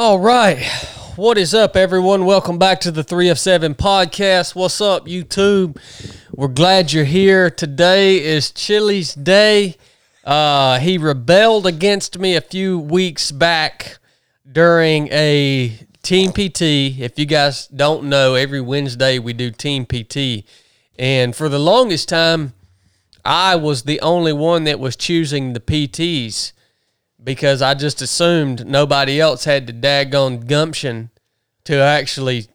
All right. What is up, everyone? Welcome back to the 3 of 7 podcast. What's up, YouTube? We're glad you're here. Today is Chili's Day. Uh, he rebelled against me a few weeks back during a Team PT. If you guys don't know, every Wednesday we do Team PT. And for the longest time, I was the only one that was choosing the PTs because I just assumed nobody else had the daggone gumption to actually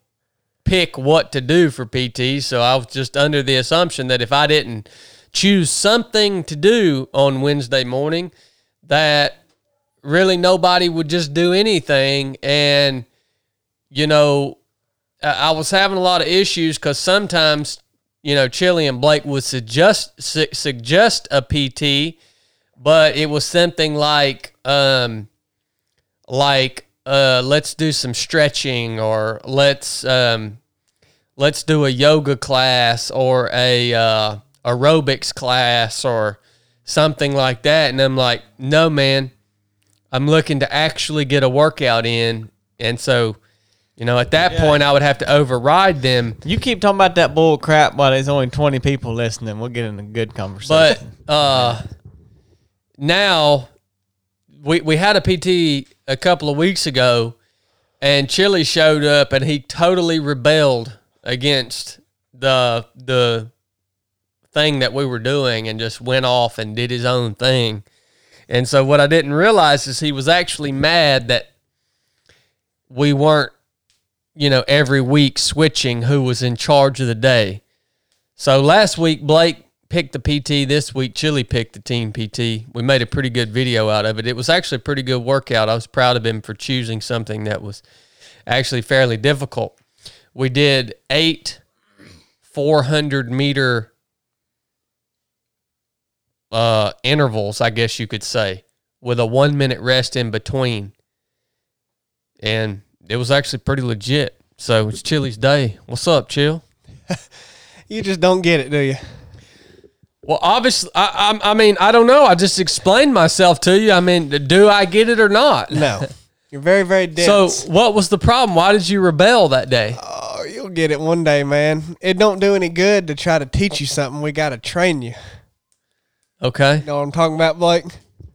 pick what to do for PT. So I was just under the assumption that if I didn't choose something to do on Wednesday morning, that really nobody would just do anything. And, you know, I was having a lot of issues because sometimes, you know, Chili and Blake would suggest su- suggest a PT, but it was something like, um, like uh, let's do some stretching or let's um, let's do a yoga class or a uh, aerobics class or something like that. And I'm like, no, man, I'm looking to actually get a workout in. And so, you know, at that point, I would have to override them. You keep talking about that bull crap while there's only 20 people listening. We'll get in a good conversation. But uh, now we we had a PT a couple of weeks ago, and Chili showed up, and he totally rebelled against the the thing that we were doing, and just went off and did his own thing. And so what I didn't realize is he was actually mad that we weren't, you know, every week switching who was in charge of the day. So last week Blake picked the PT. This week Chili picked the team PT. We made a pretty good video out of it. It was actually a pretty good workout. I was proud of him for choosing something that was actually fairly difficult. We did eight 400 meter uh, intervals, I guess you could say, with a one minute rest in between. And it was actually pretty legit. So it's Chili's day. What's up, Chill? You just don't get it, do you? Well, obviously, I, I, I mean, I don't know. I just explained myself to you. I mean, do I get it or not? No. You're very, very dense. So, what was the problem? Why did you rebel that day? oh, you'll get it one day, man. It don't do any good to try to teach you something. We got to train you. Okay. You know what I'm talking about, Blake?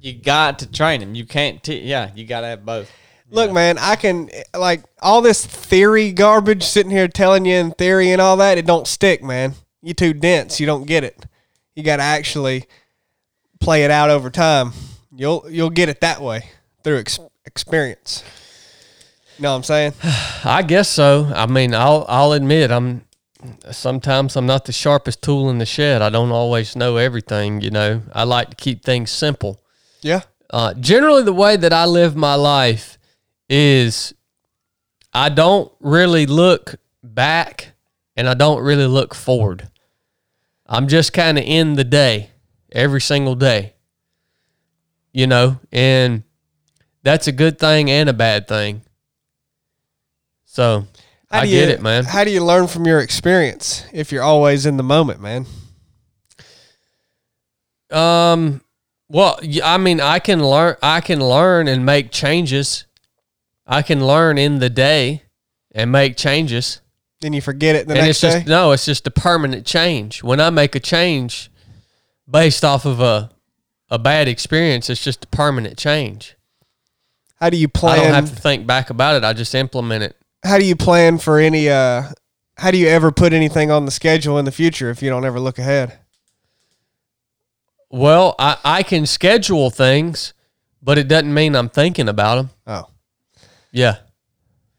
you got to train him. You can't, t- yeah, you got to have both. Look, man, I can, like, all this theory garbage sitting here telling you in theory and all that, it don't stick, man. you too dense. You don't get it. You got to actually play it out over time. You'll you'll get it that way through ex- experience. You know what I'm saying? I guess so. I mean, I'll I'll admit I'm sometimes I'm not the sharpest tool in the shed. I don't always know everything, you know. I like to keep things simple. Yeah. Uh, generally, the way that I live my life is I don't really look back and I don't really look forward. I'm just kind of in the day every single day, you know, and that's a good thing and a bad thing. So How I do you, get it, man. How do you learn from your experience if you're always in the moment, man? Um, well, I mean, I can learn. I can learn and make changes. I can learn in the day and make changes. Then you forget it the and next it's day. just no, it's just a permanent change. When I make a change based off of a a bad experience, it's just a permanent change. how do you plan? I don't have to think back about it. I just implement it. how do you plan for any? uh How do you ever put anything on the schedule in the future if you don't ever look ahead? Well, I, I can schedule things, but it doesn't mean I'm thinking about them. Oh, Yeah.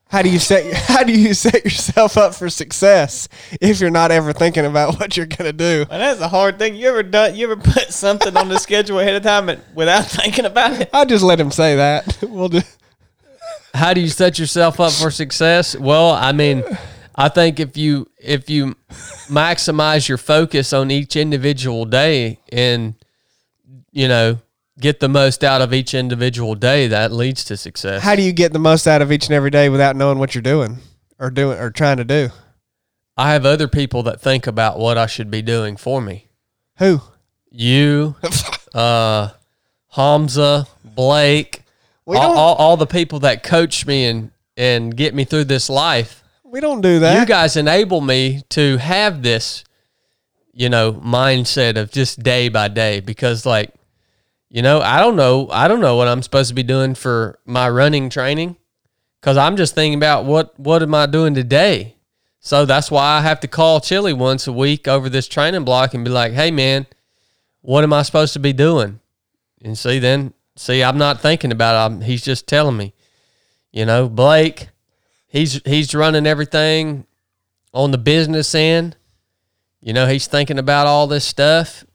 How do you set? How do you set yourself up for success if you're not ever thinking about what you're gonna do? And that's a hard thing. You ever done? You ever put something on the schedule ahead of time and, without thinking about it? I'll just let him say that. We'll do. how do you set yourself up for success? Well, I mean, I think if you if you maximize your focus on each individual day and you know get the most out of each individual day, that leads to success. How do you get the most out of each and every day without knowing what you're doing or doing or trying to do? I have other people that think about what I should be doing for me. Who? You, uh, Hamza, Blake, all, all, all the people that coach me and and get me through this life. we don't do that. You guys enable me to have this, you know, mindset of just day by day because like, you know, I don't know, I don't know what I'm supposed to be doing for my running training cuz I'm just thinking about what what am I doing today? So that's why I have to call Chili once a week over this training block and be like, "Hey man, what am I supposed to be doing?" And see then, see I'm not thinking about it. I'm, he's just telling me. You know, Blake, he's he's running everything on the business end. You know, he's thinking about all this stuff.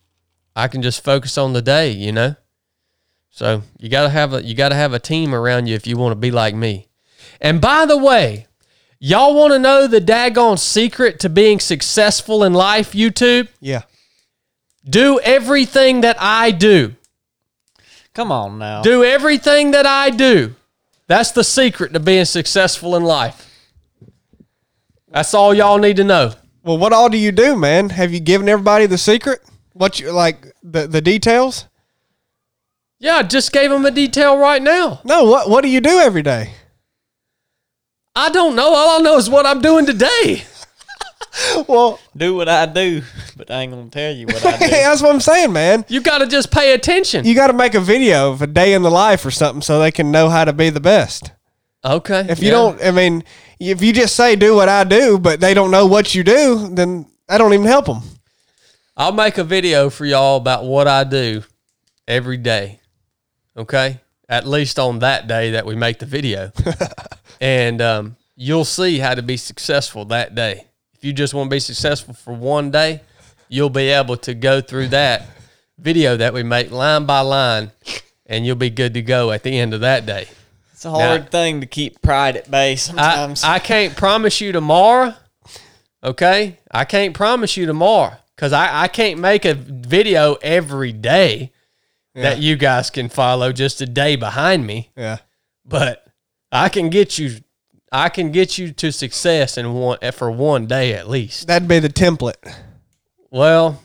I can just focus on the day, you know? So you gotta have a you gotta have a team around you if you want to be like me. And by the way, y'all want to know the daggone secret to being successful in life, YouTube? yeah. Do everything that I do. Come on now. Do everything that I do. That's the secret to being successful in life. That's all y'all need to know. Well, what all do you do, man? Have you given everybody the secret? What you like the the details? Yeah, I just gave him a detail right now. No. What what do you do every day? I don't know. All I know is what I'm doing today. Well, do what I do, but I ain't gonna tell you what I do. that's what I'm saying, man. You got to just pay attention. You got to make a video of a day in the life or something so they can know how to be the best. okay. If you yeah. don't, I mean, if you just say do what I do, but they don't know what you do, then I don't even help them. I'll make a video for y'all about what I do every day. Okay? At least on that day that we make the video. and um, you'll see how to be successful that day. If you just want to be successful for one day, you'll be able to go through that video that we make line by line and you'll be good to go at the end of that day. It's a hard Now- thing to keep pride at bay I, sometimes. I can't promise you tomorrow. Okay, I can't promise you tomorrow because I, I can't make a video every day that you guys can follow just a day behind me. Yeah. But I can get you, I can get you to success in one for one day at least. That'd be the template. Well,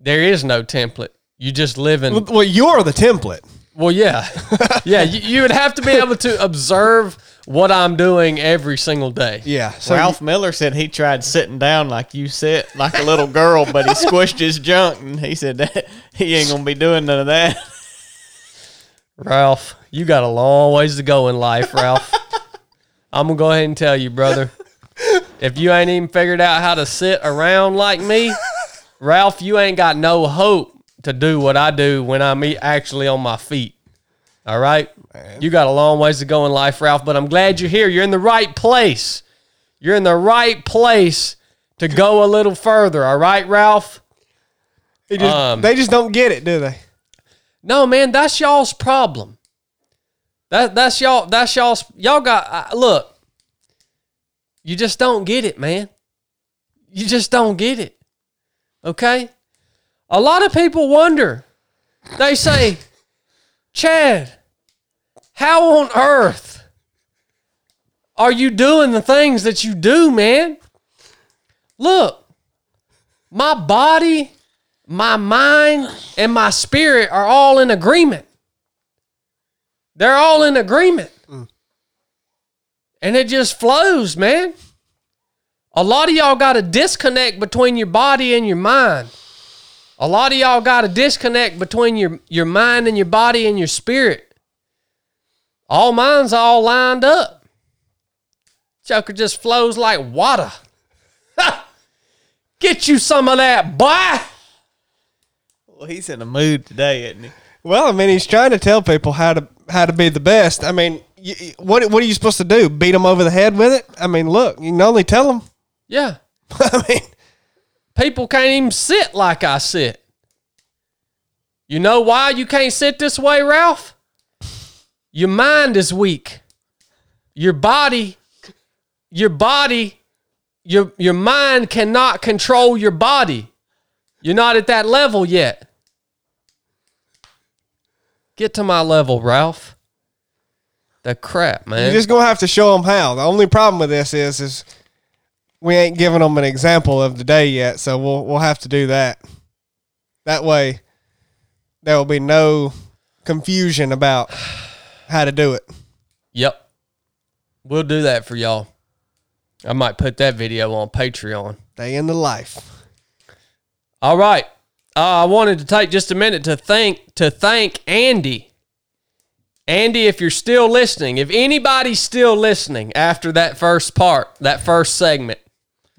there is no template. You just live in. Well, you're the template. Well, yeah, yeah. You, you would have to be able to observe what I'm doing every single day. Yeah. So Ralph Miller said he tried sitting down like you sit, like a little girl, but he squished his junk, and he said that he ain't gonna be doing none of that. Ralph, you got a long ways to go in life, Ralph. I'm gonna go ahead and tell you, brother. If you ain't even figured out how to sit around like me, Ralph, you ain't got no hope to do what I do when I'm actually on my feet. All right? You got a long ways to go in life, Ralph, but I'm glad you're here. You're in the right place. You're in the right place to go a little further. All right, Ralph? he just- um, they just don't get it, do they? No, man, that's y'all's problem. That that's y'all. That's y'all's. Y'all got uh, look. You just don't get it, man. You just don't get it. Okay. A lot of people wonder. They say, Chadd, how on earth are you doing the things that you do, man? Look, my body my mind and my spirit are all in agreement. They're all in agreement. And it just flows, man. A lot of y'all got a disconnect between your body and your mind. A lot of y'all got a disconnect between your, your mind and your body and your spirit. All mine's all lined up. Joker just flows like water. Get you some of that, boy. Well, he's in a mood today, isn't he? Well, I mean, he's trying to tell people how to how to be the best. I mean, y y- what what are you supposed to do? Beat them over the head with it? I mean, look, you can only tell them. Yeah. I mean, People can't even sit like I sit. You know why you can't sit this way, Ralph? Your mind is weak. Your body, your body, your your mind cannot control your body. You're not at that level yet. Get to my level, Ralph. The crap, man. you're just gonna have to show them how. The only problem with this is is we ain't giving them an example of the day yet, so we'll we'll have to do that. That way, there will be no confusion about how to do it. Yep. We'll do that for y'all. I might put that video on Patreon. Day in the life. All right. Uh, I wanted to take just a minute to thank to thank Andy. Andy, if you're still listening, if anybody's still listening after that first part, that first segment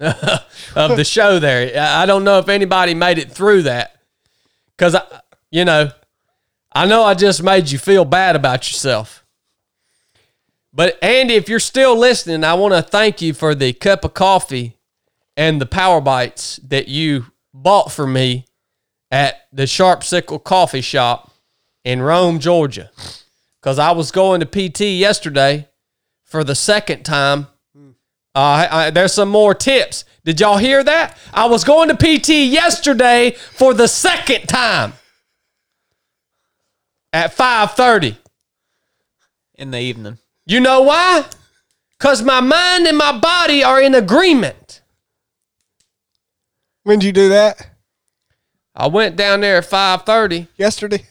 of the show there, I don't know if anybody made it through that. Cause I you know, I know I just made you feel bad about yourself. But Andy, if you're still listening, I want to thank you for the cup of coffee and the power bites that you bought for me at the Sharp Sickle Coffee Shop in Rome, Georgia. Because I was going to PT yesterday for the second time. Uh, I, I- there's some more tips. Did y'all hear that? I was going to PT yesterday for the second time at 5:30. in the evening. You know why? Because my mind and my body are in agreement. When did you do that? I went down there at 5:30 Yesterday?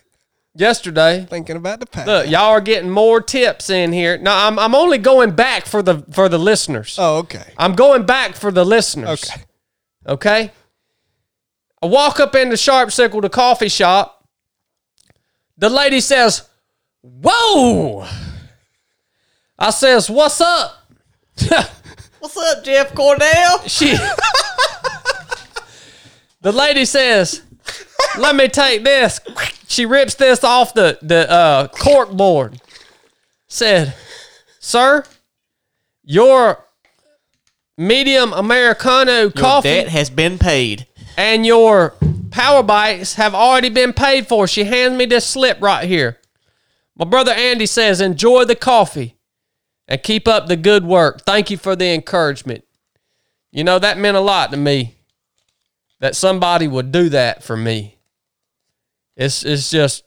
Yesterday. Thinking about the past. Look, y'all are getting more tips in here. No, I'm, I'm only going back for the for the listeners. Oh, okay. I'm going back for the listeners. Okay. Okay. I walk up in the Sharp circle, the coffee shop. The lady says, Whoa. I says, What's up? What's up, Jeff Cordell? She The lady says, Let me take this. She rips this off the, the uh, cork board. Said, Sir, your medium Americano Your coffee debt has been paid. and your power bites have already been paid for. She hands me this slip right here. My brother Andy says, enjoy the coffee and keep up the good work. Thank you for the encouragement. You know, that meant a lot to me that somebody would do that for me. It's, it's just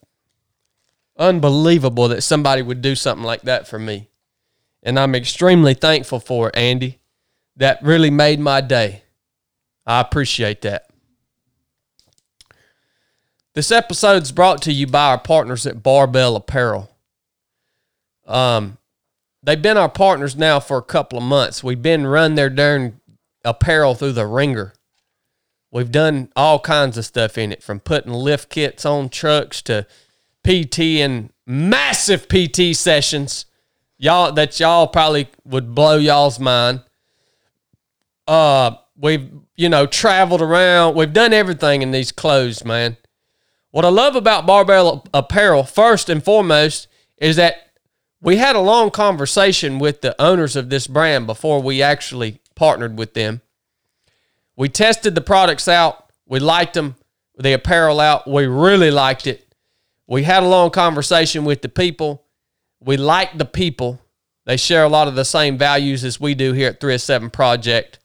unbelievable that somebody would do something like that for me. And I'm extremely thankful for it, Andy. That really made my day. I appreciate that. This episode's brought to you by our partners at Barbell Apparel. Um, they've been our partners now for a couple of months. We've been run their darn apparel through the ringer. We've done all kinds of stuff in it, from putting lift kits on trucks to PT and massive PT sessions. Y'all that y'all probably would blow y'all's mind. Uh we've you know traveled around. We've done everything in these clothes man. What i love about barbell apparel first and foremost is that we had a long conversation with the owners of this brand before we actually partnered with them we tested the products out we liked them the apparel out we really liked it we had a long conversation with the people we like the people they share a lot of the same values as we do here at 3 of 7 project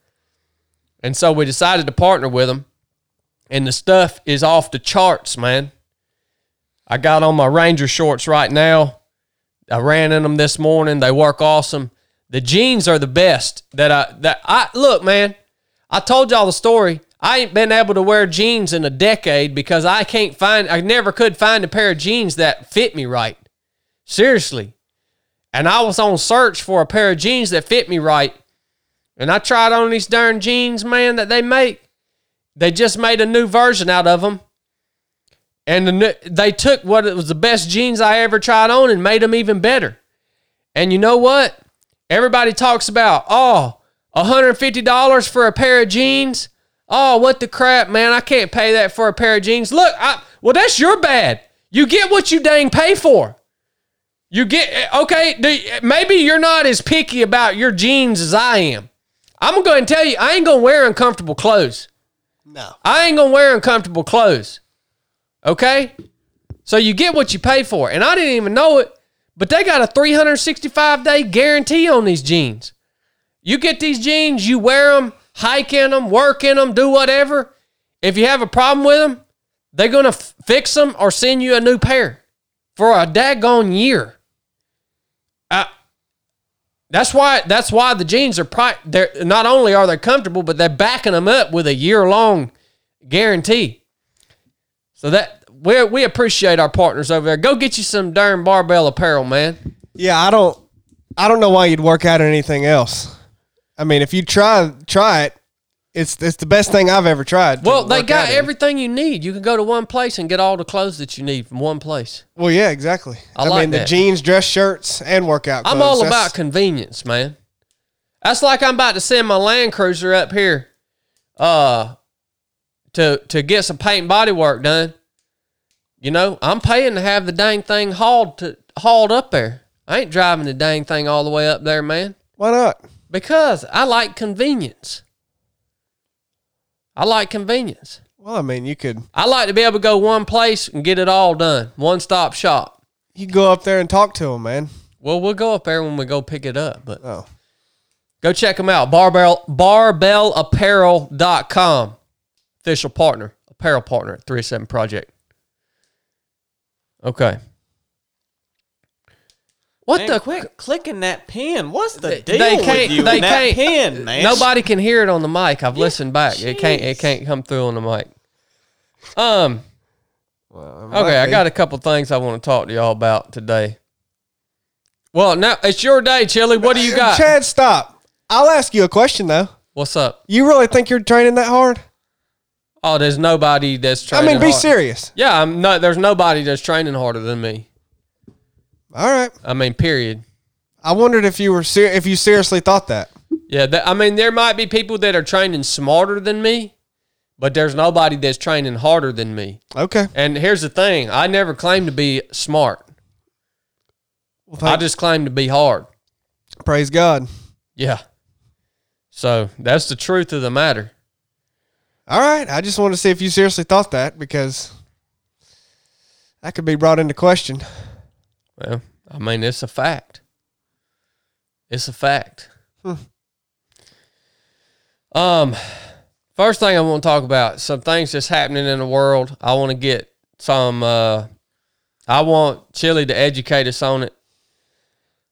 and so we decided to partner with them. And the stuff is off the charts, man. I got on my Ranger shorts right now. I ran in them this morning. They work awesome. The jeans are the best that I that I look, man. I told y'all the story. I ain't been able to wear jeans in a decade because I can't find I never could find a pair of jeans that fit me right. Seriously. And I was on search for a pair of jeans that fit me right and I tried on these darn jeans, man, that they make. They just made a new version out of them. And the, new- they took what was the best jeans I ever tried on and made them even better. And you know what? Everybody talks about, oh, $150 for a pair of jeans. Oh, what the crap, man. I can't pay that for a pair of jeans. Look, I, well, that's your bad. You get what you dang pay for. You get, okay, do, maybe you're not as picky about your jeans as I am. I'm going to go and tell you, I ain't going to wear uncomfortable clothes. No. I ain't gonna wear uncomfortable clothes. Okay? So you get what you pay for. And I didn't even know it, but they got a 365 day guarantee on these jeans. You get these jeans, you wear them, hike in them, work in them, do whatever. If you have a problem with them, they're gonna f- fix them or send you a new pair for a daggone year. Uh, that's why that's why the jeans are pri- they're not only are they comfortable, but they're backing them up with a year long guarantee. So that we we appreciate our partners over there. Go get you some darn barbell apparel, man. Yeah, I don't. I don't know why you'd work out anything else. I mean, if you try try it, it's it's the best thing I've ever tried. Well, they got everything you need. You can go to one place and get all the clothes that you need from one place. Well, yeah, exactly. I I, like mean, the jeans, dress shirts, and workout. Clothes. I'm all That's- about convenience, man. That's like I'm about to send my Land Cruiser up here, uh, to to get some paint and body work done. You know, I'm paying to have the dang thing hauled to hauled up there. I ain't driving the dang thing all the way up there, man, Why not? Because I like convenience. I like convenience. Well, I mean, you could I like to be able to go one place and get it all done, one stop shop. you go up there and talk to them, man. Well, we'll go up there when we go pick it up, but Oh, Go check them out. Barbell barbellapparel.com. Official partner, apparel partner at 37 Project. Okay. What Man, the quit clicking that pen. What's the They- deal they with can't- you they and that can't- pen, man? Nobody can hear it on the mic. I've listened back. It can't it can't come through on the mic. Um well, okay, I got a couple things I want to talk to y'all about today. Well, now it's your day, Chili. What do you got? Chadd, stop. I'll ask you a question though. What's up? You really think you're training that hard? Oh, there's nobody that's training. I mean, be hard. serious. Yeah, I'm no. There's nobody that's training harder than me. All right. I mean, period. I wondered if you were ser- if you seriously thought that. Yeah, that, I mean, there might be people that are training smarter than me, but there's nobody that's training harder than me. Okay. And here's the thing: I never claimed to be smart. Well, I just claimed to be hard. praise God. Yeah. So that's the truth of the matter. All right. I just wanted to see if you seriously thought that because that could be brought into question. Well, I mean, it's a fact. It's a fact. Um, first thing I want to talk about some things that's happening in the world. I want to get some. Uh, I want Chili to educate us on it.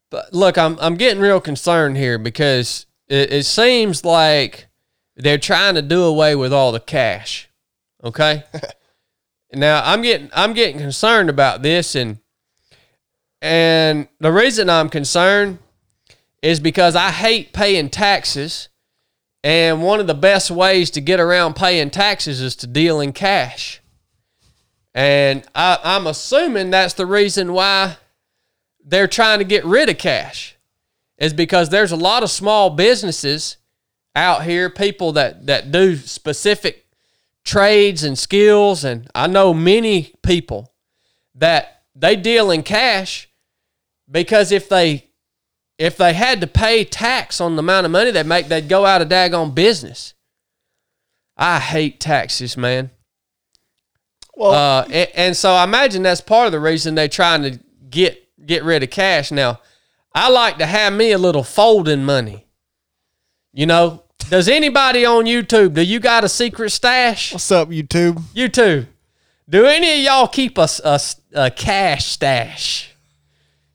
But look, I'm I'm getting real concerned here because it, it seems like they're trying to do away with all the cash. Okay. now I'm getting I'm getting concerned about this and and the reason I'm concerned is because I hate paying taxes. And one of the best ways to get around paying taxes is to deal in cash. And I, I'm assuming that's the reason why they're trying to get rid of cash, is because there's a lot of small businesses out here, people that, that do specific trades and skills. And I know many people that they deal in cash because if they if they had to pay tax on the amount of money they make, they'd go out of daggone business. I hate taxes, man. Well, Uh, and, and so I imagine that's part of the reason they're trying to get get rid of cash. Now, I like to have me a little folding money. You know, does anybody on YouTube, do you got a secret stash? what's up, YouTube? YouTube, do any of y'all keep a a cash stash?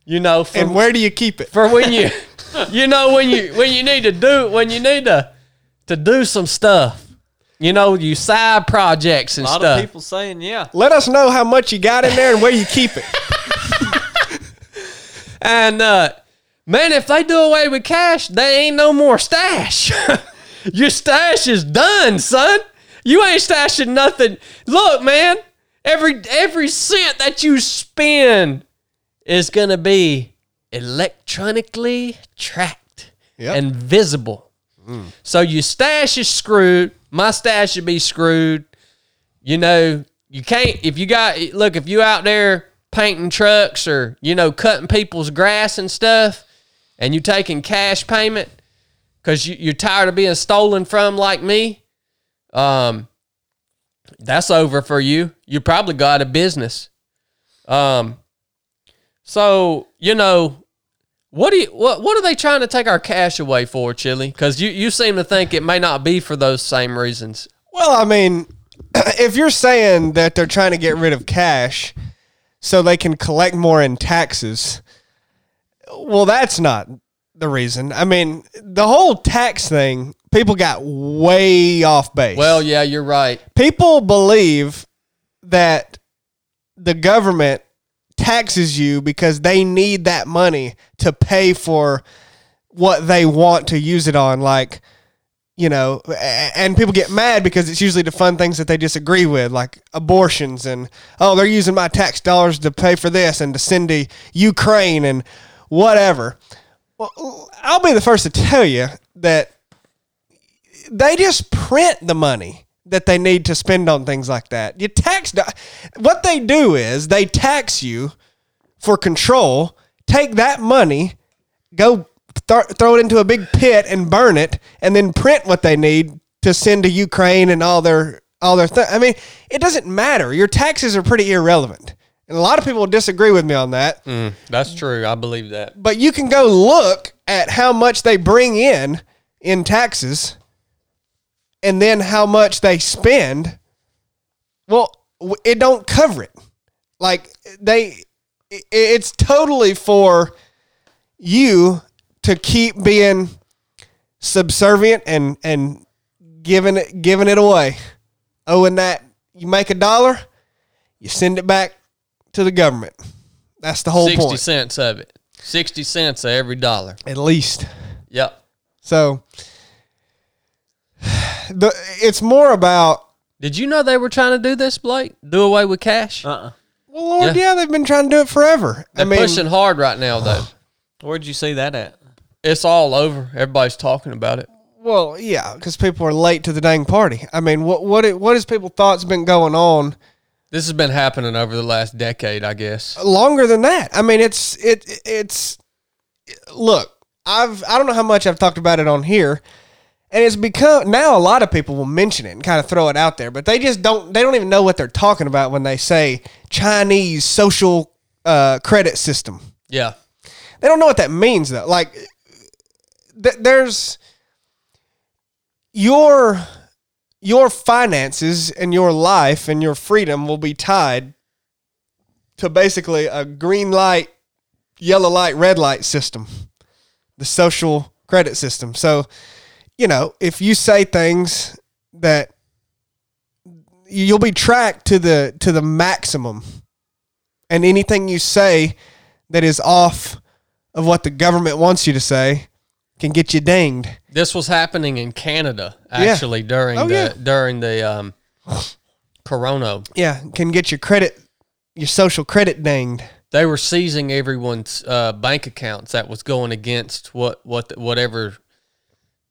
You know, for, And where do you keep it? for when you, you know, when you when you need to do when you need to to do some stuff. You know, you side projects A and lot stuff. of people saying, yeah. Let us know how much you got in there and where you keep it. And uh, man, if they do away with cash, they ain't no more stash. Your stash is done, son. You ain't stashing nothing. Look, man, every every cent that you spend is gonna be electronically tracked Yep. and visible. So your stash is screwed. My stash should be screwed. You know, you can't if you got look if you out there painting trucks or you know cutting people's grass and stuff, and you taking cash payment because you, you're tired of being stolen from like me. Um, that's over for you. You probably got a business. Um, so you know what do you what what are they trying to take our cash away for, Chili? Because you you seem to think it may not be for those same reasons. Well, I mean, if you're saying that they're trying to get rid of cash so they can collect more in taxes, well, that's not the reason. I mean, the whole tax thing, people got way off base. Well, yeah, you're right. people believe that the government taxes you because they need that money to pay for what they want to use it on like you know and people get mad because it's usually to fund things that they disagree with like abortions and oh they're using my tax dollars to pay for this and to send to Ukraine and whatever. Well I'll be the first to tell you that they just print the money that they need to spend on things like that. You tax what they do is they tax you for control, take that money, go th- throw it into a big pit and burn it, and then print what they need to send to Ukraine and all their all their. Th- I mean, it doesn't matter. Your taxes are pretty irrelevant, and a lot of people disagree with me on that. Mm, that's true. I believe that. But you can go look at how much they bring in in taxes and then how much they spend. Well, it don't cover it. Like they it's totally for you to keep being subservient and and giving it giving it away. Oh, and that you make a dollar, you send it back to the government. That's the whole 60 point. cents of it. 60 cents of every dollar. At least. Yep. So the it's more about Did you know they were trying to do this, Blake? Do away with cash? Uh-uh. well, Lord, Yeah. yeah, they've been trying to do it forever. They're I mean, pushing hard right now, though. Where'd you see that at? it's all over. Everybody's talking about it. well, yeah, because people are late to the dang party. I mean, what what it- what has people thought's been going on This has been happening over the last decade, I guess. longer than that? I mean, it's it it's look. I've I don't know how much I've talked about it on here. And it's become now a lot of people will mention it and kind of throw it out there, but they just don't they don't even know what they're talking about when they say Chinese social uh, credit system. Yeah. They don't know what that means though. Like th- there's your your finances and your life and your freedom will be tied to basically a green light, yellow light, red light system. The social credit system. So, you know, if you say things that you'll be tracked to the to the maximum and anything you say that is off of what the government wants you to say can get you dinged. This was happening in Canada actually during Oh, the yeah. during the um corona. Yeah, can get your credit, your social credit dinged. They were seizing everyone's uh, bank accounts that was going against what what whatever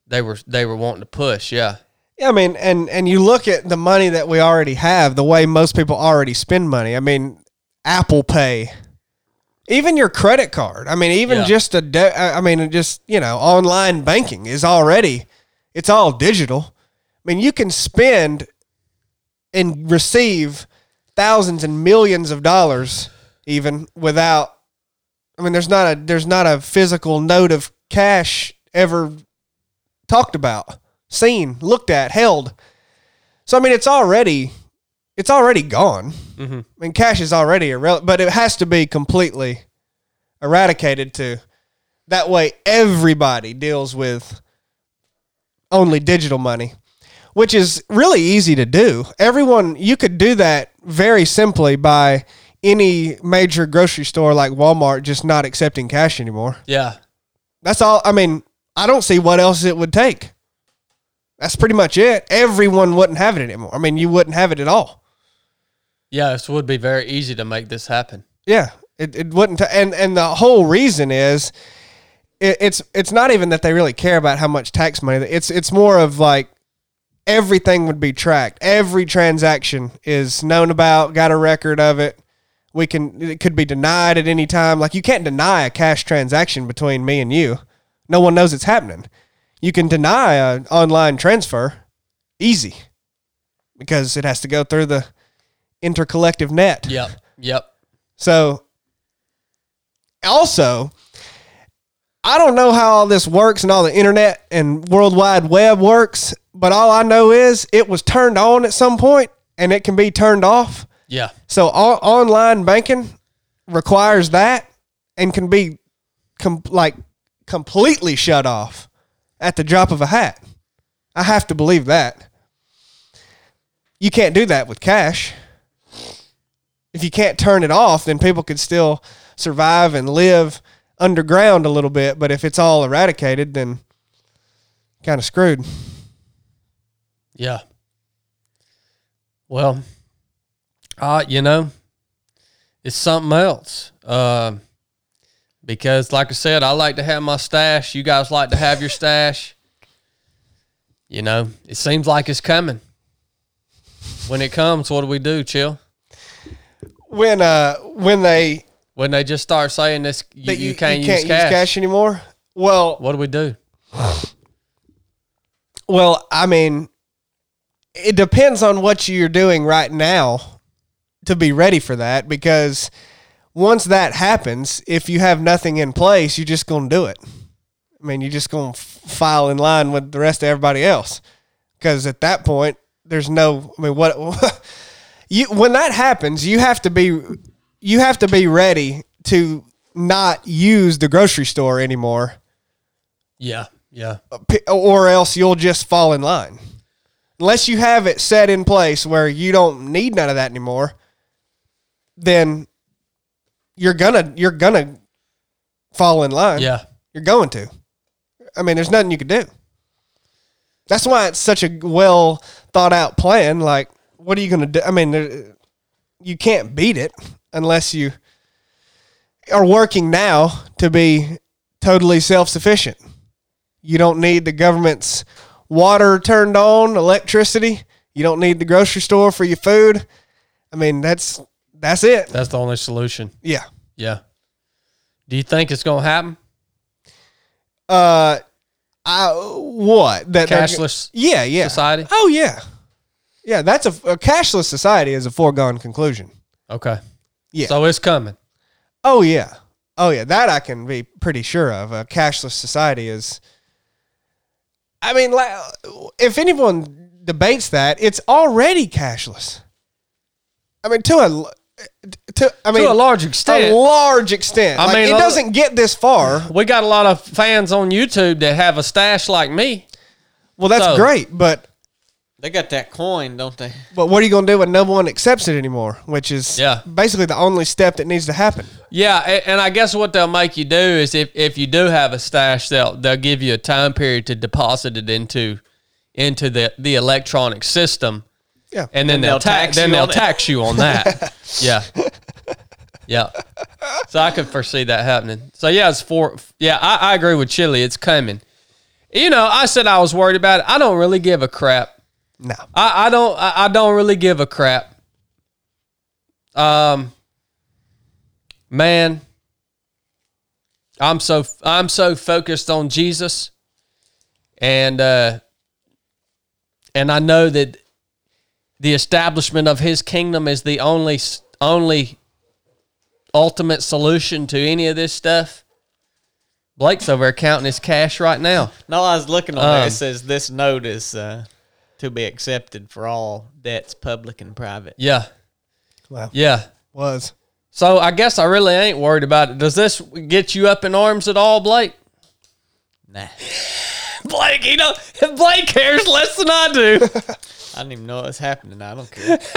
they were they were wanting to push. Yeah. Yeah, I mean, and and you look at the money that we already have, the way most people already spend money. I mean, Apple Pay, even your credit card. I mean, even Yeah. just a, de- I mean, just you know, online banking is already, it's all digital. I mean, you can spend and receive thousands and millions of dollars even without. I mean, there's not a there's not a physical note of cash ever talked about, seen, looked at, held. So I mean, it's already it's already gone. Mm-hmm. I mean, cash is already irrelevant, but it has to be completely eradicated to that way everybody deals with only digital money, which is really easy to do. Everyone, you could do that very simply by any major grocery store like Walmart just not accepting cash anymore. Yeah. That's all. I mean, I don't see what else it would take. That's pretty much it. Everyone wouldn't have it anymore. I mean, you wouldn't have it at all. Yeah, this would be very easy to make this happen. Yeah, it, it wouldn't. and and the whole reason is, it, it's it's not even that they really care about how much tax money. It's it's more of like everything would be tracked. Every transaction is known about. Got a record of it. We can. It could be denied at any time. Like you can't deny a cash transaction between me and you. No one knows it's happening. You can deny an online transfer, easy, because it has to go through the intercollective net. Yep. Yep. So, also, I don't know how all this works and all the internet and World Wide Web works, but all I know is it was turned on at some point and it can be turned off. Yeah. So, o- online banking requires that and can be com- like completely shut off at the drop of a hat. I have to believe that. You can't do that with cash. if you can't turn it off, then people could still survive and live underground a little bit. But if it's all eradicated, then kind of screwed. Yeah. Well, uh, you know, it's something else. Um, because, like I said, I like to have my stash. You guys like to have your stash. You know, it seems like it's coming. When it comes, what do we do, chill? When uh when they When they just start saying this, you, that you, can't, use, cash. anymore. Well, What do we do? Well, I mean, it depends on what you're doing right now to be ready for that because once that happens, if you have nothing in place, you're just going to do it. I mean, you're just going to file in line with the rest of everybody else because at that point, there's no. I mean, what you when that happens, you have to be you have to be ready to not use the grocery store anymore Yeah, yeah, uh, or else you'll just fall in line. Unless you have it set in place where you don't need none of that anymore, then you're gonna you're gonna fall in line. yeah. You're going to. I mean, there's nothing you can do. That's why it's such a well thought out plan. Like, what are you gonna do? I mean, there, you can't beat it unless you are working now to be totally self sufficient. You don't need the government's water turned on, electricity. You don't need the grocery store for your food. I mean, that's that's it. That's the only solution. Yeah. Yeah. Do you think it's going to happen? Uh, I what that Cashless Yeah, yeah. society? Oh yeah, yeah. That's a, a cashless society is a foregone conclusion. Okay. Yeah. So it's coming. Oh yeah, oh yeah. That I can be pretty sure of. A cashless society is. I mean, if anyone debates that, it's already cashless. I mean, to a to I mean to a large extent. a large extent. I Like, mean, it uh, doesn't get this far. we got a lot of fans on YouTube that have a stash like me. Well, that's So- great, but They got that coin, don't they? but what are you going to do when no one accepts it anymore? Which is Yeah. basically the only step that needs to happen. Yeah, and I guess what they'll make you do is if, if you do have a stash, they'll they'll give you a time period to deposit it into into the, the electronic system, Yeah, and then And they'll, they'll tax tax then you they'll on it. tax you on that. yeah, yeah. So I could foresee that happening. So yeah, it's for yeah. I, I agree with Chili. It's coming. You know, I said I was worried about it. I don't really give a crap. no. I, I don't I, I don't really give a crap. Um man, I'm so I'm so focused on Jesus and uh and I know that the establishment of his kingdom is the only only ultimate solution to any of this stuff. Blake's over there counting his cash right now. No, I was looking on there. Um, It says this note is uh, to be accepted for all debts, public and private. Yeah. Wow. Yeah. Was So I guess I really ain't worried about it. Does this get you up in arms at all, Blake? Nah, Blake, you know, Blake cares less than I do. I didn't even know it was happening. I don't care.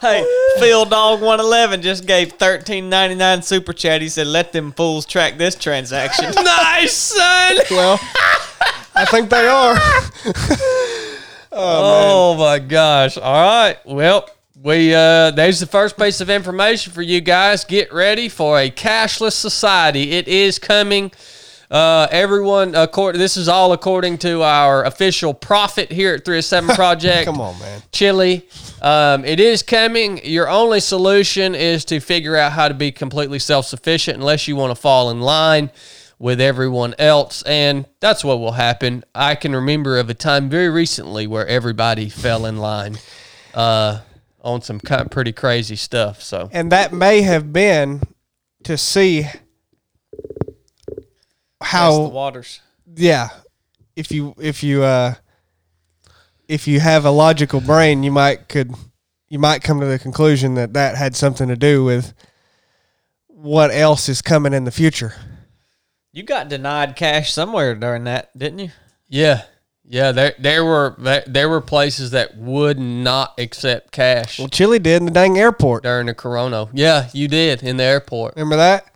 hey, Phil Dog One Eleven just gave thirteen ninety nine super chat. He said, "Let them fools track this transaction." nice, son. well. I think they are. Oh, my gosh. All right. Well, we uh there's the first piece of information for you guys. Get ready for a cashless society. It is coming. Uh, everyone, according this is all according to our official prophet here at 3 of 7 Project. Come on, man. Chili. Um, it is coming. Your only solution is to figure out how to be completely self sufficient unless you want to fall in line with everyone else. And that's what will happen. I can remember of a time very recently where everybody fell in line uh, on some kind of pretty crazy stuff. So, And that may have been to see Test how the waters. yeah if you if you uh if you have a logical brain you might could you might come to the conclusion that that had something to do with what else is coming in the future You got denied cash somewhere during that, didn't you? yeah. Yeah, there there were there, there were places that would not accept cash Well, Chili did in the dang airport. during the corona. Yeah, you did in the airport. Remember that?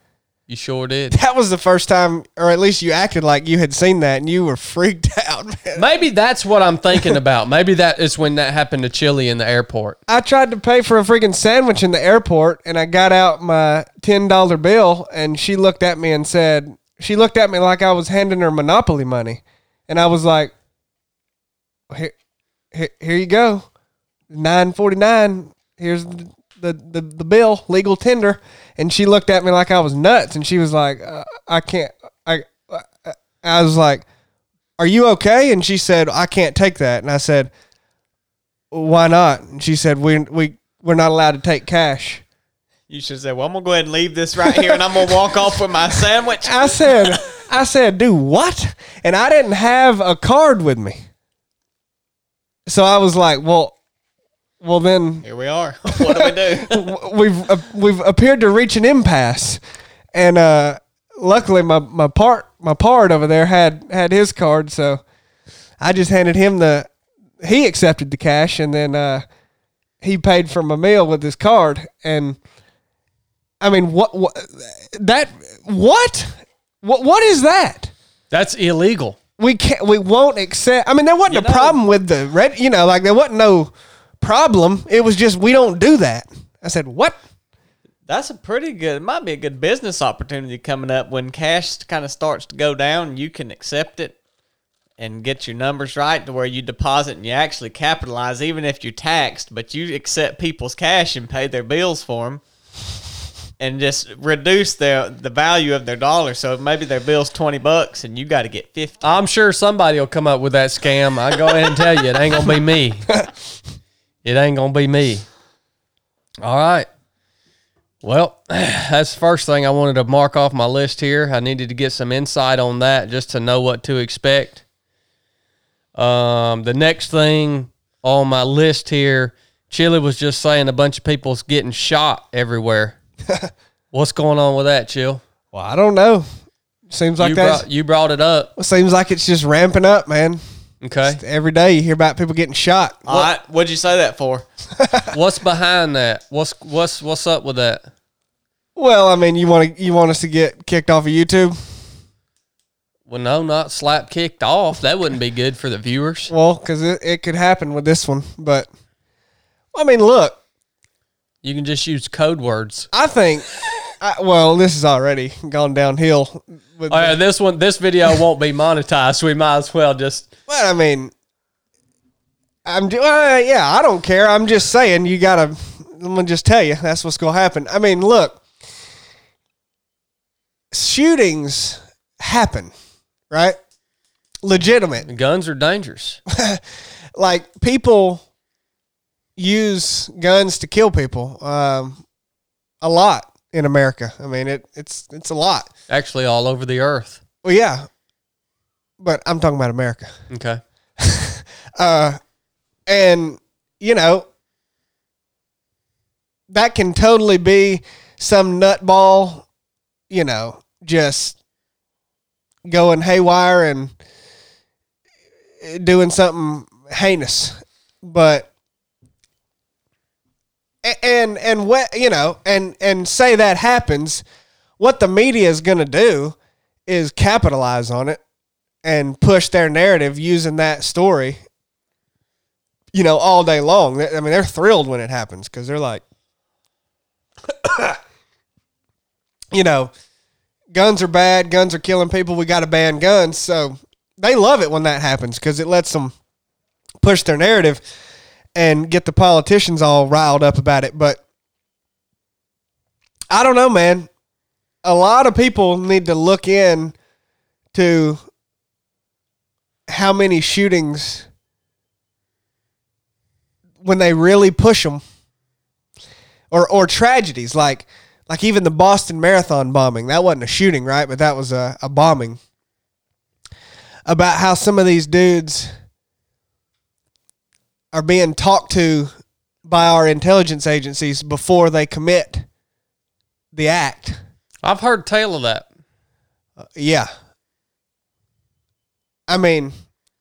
You sure did. That was the first time, or at least you acted like you had seen that, and you were freaked out, man. Maybe that's what I'm thinking about. Maybe that is when that happened to Chili in the airport. I tried to pay for a freaking sandwich in the airport, and I got out my ten dollar bill, and she looked at me and said, she looked at me like I was handing her Monopoly money, and I was like, here, here, here you go, nine forty nine. Here's the, the the the bill, legal tender, and she looked at me like I was nuts, and she was like, uh, I can't, I, I, I was like, are you okay? And she said, I can't take that, and I said why not? And she said, we, we, we're not allowed to take cash. You should say, "Well, I'm gonna go ahead and leave this right here, and I'm gonna walk off with my sandwich." I said, I said, do what? And I didn't have a card with me. So I was like, well, well then Here we are. What do we do? we've uh, we've appeared to reach an impasse, and uh, luckily my my part my part over there had had his card, so I just handed him the he accepted the cash, and then uh, he paid for my meal with his card, and I mean what what that what what what is that? That's illegal. we can't we won't accept i mean there wasn't You a know- problem with the red you know like there wasn't no problem it was just we don't do that i said what That's a pretty good. It might be a good business opportunity coming up when cash kind of starts to go down. You can accept it and get your numbers right to where you deposit and you actually capitalize, even if you're taxed. But you accept people's cash and pay their bills for them, and just reduce their the value of their dollar. So maybe their bill's twenty bucks, and you got to get fifty. I'm sure somebody will come up with that scam. I go ahead and tell you, it ain't gonna be me. It ain't gonna be me. All right. Well, that's the first thing I wanted to mark off my list here. I needed to get some insight on that just to know what to expect. Um, the next thing on my list here, Chili was just saying a bunch of people's getting shot everywhere. What's going on with that, Chill? well i don't know seems like you that brought you brought it up. seems like it's just ramping up man Okay. every day you hear about people getting shot All right, what'd you say that for? What's behind that? What's what's what's up with that? well i mean you want to you want us to get kicked off of youtube Well, no, not slap kicked off. That wouldn't be good for the viewers. well because it, it could happen with this one but i mean look You can just use code words. i think I, well this is already gone downhill with Oh yeah, this one, this video won't be monetized. So we might as well just. Well, I mean, I'm do- uh, yeah, I don't care. I'm just saying you gotta. Let me just tell you that's what's gonna happen. I mean, look, shootings happen, right? Legitimate. Guns are dangerous. Like people use guns to kill people. Um, a lot in America. I mean, it it's it's a lot. Actually, all over the earth. Well, yeah, but I'm talking about America. Okay. Uh, and you know that can totally be some nutball, you know, just going haywire and doing something heinous, but and and what you know and and say that happens what the media is going to do is capitalize on it and push their narrative using that story you know, all day long. I mean, they're thrilled when it happens because they're like, you know, guns are bad. Guns are killing people. We got to ban guns. So they love it when that happens because it lets them push their narrative and get the politicians all riled up about it. But I don't know, man. A lot of people need to look in to how many shootings when they really push them or or tragedies like like even the Boston Marathon bombing that wasn't a shooting right but that was a, a bombing about how some of these dudes are being talked to by our intelligence agencies before they commit the act I've heard tale of that. yeah. I mean,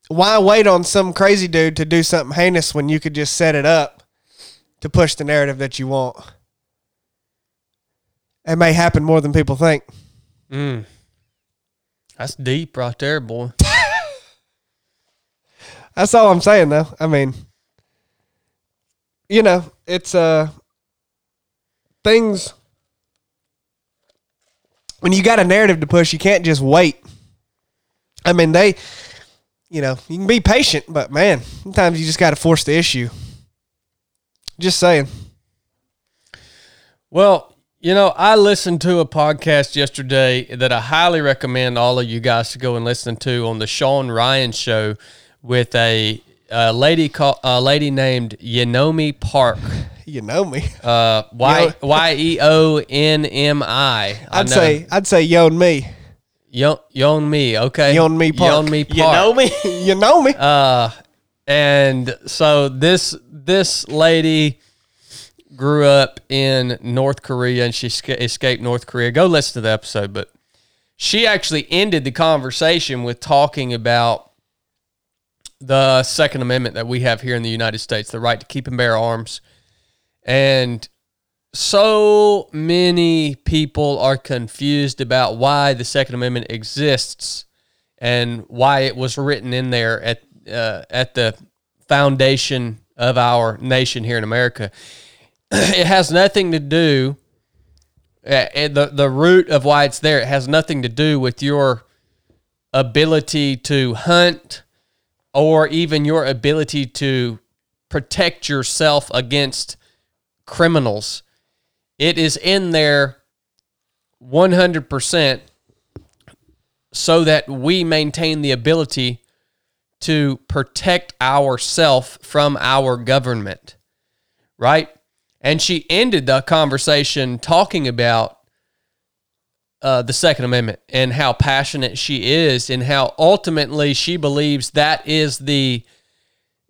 why wait on some crazy dude to do something heinous when you could just set it up to push the narrative that you want? It may happen more than people think. Mm. That's deep right there, boy. That's all I'm saying, though. I mean, you know, it's uh things when you got a narrative to push, you can't just wait. I mean, they, you know, you can be patient, but man, sometimes you just got to force the issue. Just saying. Well, you know, I listened to a podcast yesterday that I highly recommend all of you guys to go and listen to on the Sean Ryan show with a, a lady called a lady named Yeonmi Park. You know me. Uh, Y Y E O N M I. I I'd know. say I'd say yo and me. Yeon Yeonmi. Okay, Yeonmi Park. Yeonmi Park. You know me? You know me. Uh, and so this this lady grew up in North Korea and she sca- escaped North Korea. Go listen to the episode, but she actually ended the conversation with talking about the Second Amendment that we have here in the United States, the right to keep and bear arms. And so many people are confused about why the Second Amendment exists and why it was written in there at uh, at the foundation of our nation here in America. it has nothing to do. Uh, the the root of why it's there. It has nothing to do with your ability to hunt or even your ability to protect yourself against criminals. It is in there 100% so that we maintain the ability to protect ourself from our government. Right? And she ended the conversation talking about uh, the Second Amendment and how passionate she is, and how ultimately she believes that is the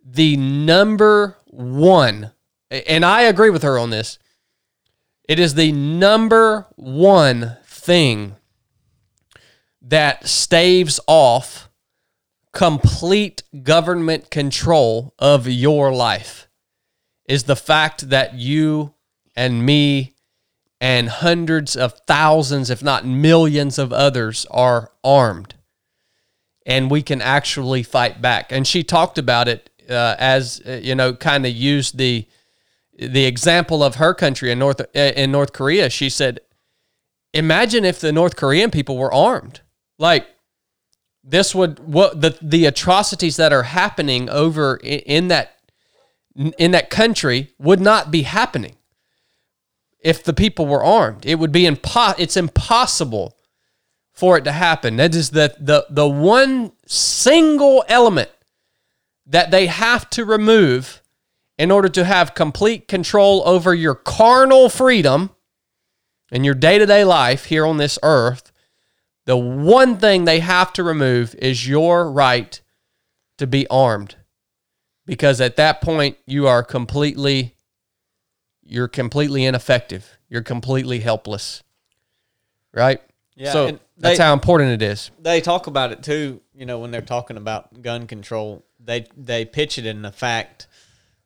the number one. And I agree with her on this. It is the number one thing that staves off complete government control of your life is the fact that you and me and hundreds of thousands, if not millions of others are armed and we can actually fight back. And she talked about it uh, as, uh, you know, kind of used the, the example of her country in North, uh, in North Korea. She said, imagine if the North Korean people were armed. Like, this would what the the atrocities that are happening over in, in that in that country would not be happening if the people were armed. It would be impo- it's impossible for it to happen. That is the the the one single element that they have to remove in order to have complete control over your carnal freedom and your day-to-day life here on this earth. The one thing they have to remove is your right to be armed. Because at that point you are completely you're completely ineffective. You're completely helpless. Right? Yeah, so and that's how important it is. they talk about it too. You know, when they're talking about gun control, they they pitch it in the fact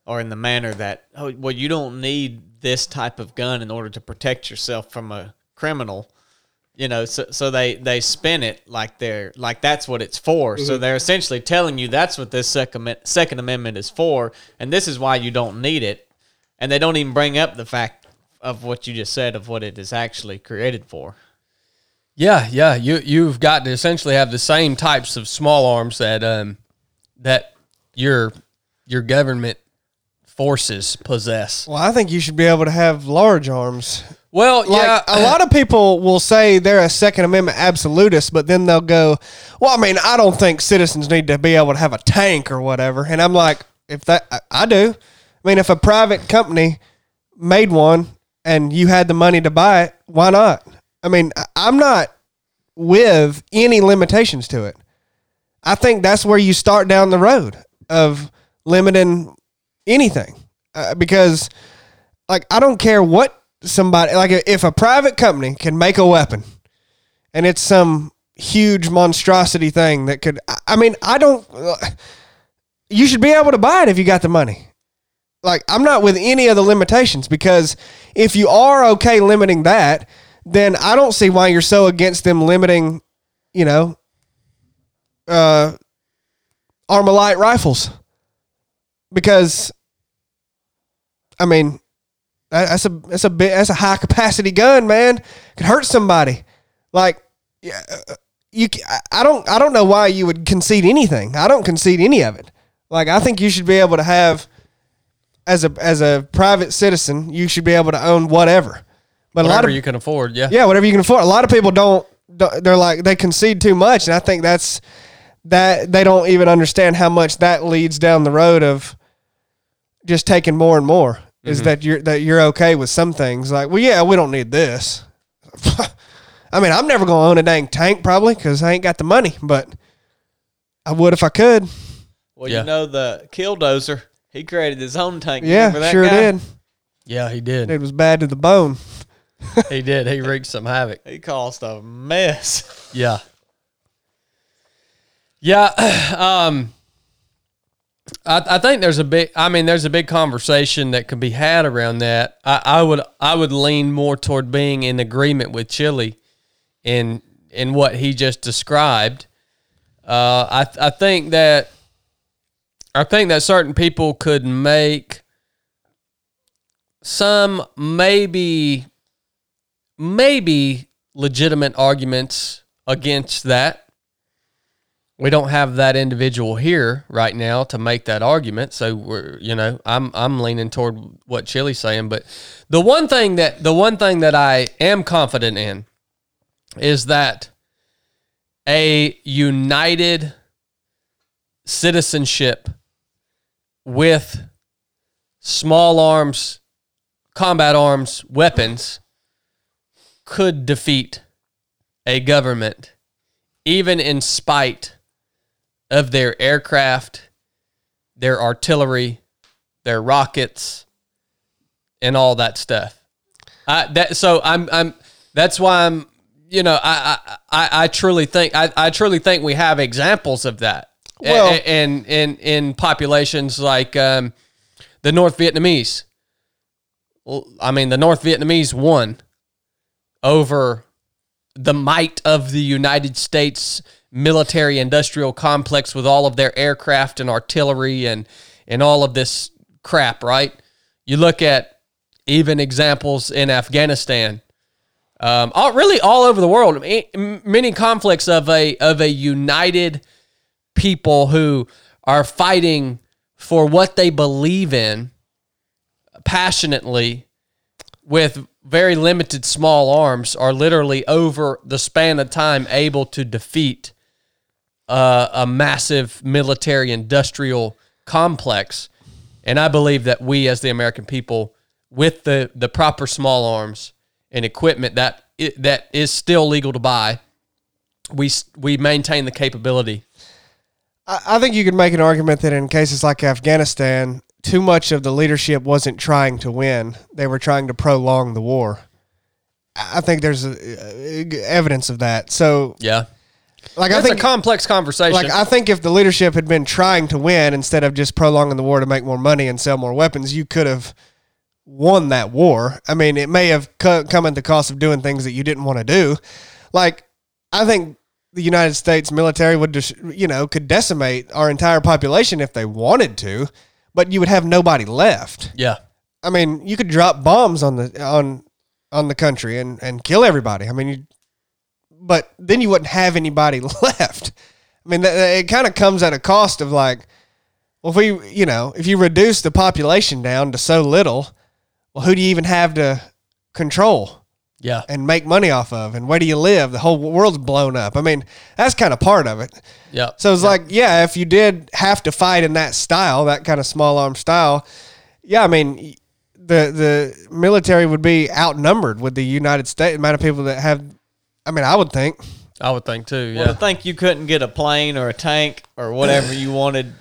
or in the manner that oh well, you don't need this type of gun in order to protect yourself from a criminal. You know, so so they they spin it like they're like that's what it's for. So mm-hmm. they're essentially telling you that's what this second Second Amendment is for, and this is why you don't need it. And they don't even bring up the fact of what you just said of what it is actually created for. Yeah, yeah. You you've got to essentially have the same types of small arms that um that your your government forces possess. Well, I think you should be able to have large arms. Well, Like yeah, a lot of people will say they're a Second Amendment absolutist, but then they'll go, "Well, I mean, I don't think citizens need to be able to have a tank or whatever." And I'm like, "If that, I, I do. I mean, if a private company made one and you had the money to buy it, why not? I mean, I'm not with any limitations to it. I think that's where you start down the road of limiting anything uh, because like I don't care what somebody like if a private company can make a weapon and it's some huge monstrosity thing that could. I- I mean, I don't. You should be able to buy it if you got the money. Like I'm not with any of the limitations because if you are okay limiting that, then I don't see why you're so against them limiting, you know, uh, Armalite rifles. Because, I mean, that's a that's a bit that's a high capacity gun, man. Could hurt somebody. Like, yeah, uh, you. I- I don't I don't know why you would concede anything. I don't concede any of it. Like, I think you should be able to have as a as a private citizen, you should be able to own whatever. But a lot Whatever of you can afford. Yeah. yeah, whatever you can afford. A lot of people don't. don't- They're like they concede too much, and I think that's that they don't even understand how much that leads down the road of just taking more and more. Is mm-hmm. that you're that you're okay with some things? Like, well, yeah, we don't need this. I mean, I'm never gonna own a dang tank probably because I ain't got the money, but I would if I could. Well, Yeah. you know the killdozer. He created his own tank. Yeah, Remember that sure guy? did. Yeah, he did. It was bad to the bone. he did. He wreaked some havoc. He caused a mess. Yeah. Yeah. Um, I, I think there's a big, I mean, there's a big conversation that could be had around that. I, I would, I would lean more toward being in agreement with Chili in, in what he just described. Uh, I, I think that, I think that certain people could make some maybe, maybe legitimate arguments against that. We don't have that individual here right now to make that argument, so we're you know I'm I'm leaning toward what Chili's saying, but the one thing that the one thing that I am confident in is that a united citizenship with small arms, combat arms, weapons could defeat a government, even in spite of their aircraft, their artillery, their rockets, and all that stuff. I, that so I'm I'm that's why I'm you know I I, I, truly think I, I truly think we have examples of that. Well- and in in populations like um, the North Vietnamese. I mean, the North Vietnamese won over the might of the United States military industrial complex with all of their aircraft and artillery and and all of this crap, right? You look at even examples in Afghanistan, um, all really all over the world. Many conflicts of a of a united people who are fighting for what they believe in passionately with very limited small arms are literally over the span of time able to defeat uh, a massive military industrial complex. And I believe that we, as the American people, with the, the proper small arms and equipment that that is still legal to buy, we we maintain the capability. I, I think you could make an argument that in cases like Afghanistan, too much of the leadership wasn't trying to win; they were trying to prolong the war. I think there's a, uh, evidence of that. So, Yeah, like, I think a complex conversation. like I think if the leadership had been trying to win instead of just prolonging the war to make more money and sell more weapons, you could have won that war. I mean, it may have co- come at the cost of doing things that you didn't want to do. Like, I think the United States military would just, you know, could decimate our entire population if they wanted to, but you would have nobody left. yeah, I mean, you could drop bombs on the on on the country and and kill everybody. I mean, you, but then you wouldn't have anybody left. I mean, that, it kind of comes at a cost of like, well, if we, you know, if you reduce the population down to so little, well, who do you even have to control yeah, and make money off of, and where do you live? The whole world's blown up. I mean, that's kind of part of it. yeah. So it's like, yeah, if you did have to fight in that style, that kind of small arm style, yeah, I mean, the the military would be outnumbered with the United States amount of people that have. I mean, I would think. I would think too. Well, Yeah, to think you couldn't get a plane or a tank or whatever you wanted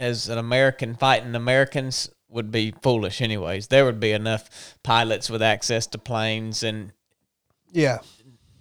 as an American fighting Americans would be foolish, anyways. There would be enough pilots with access to planes and Yeah,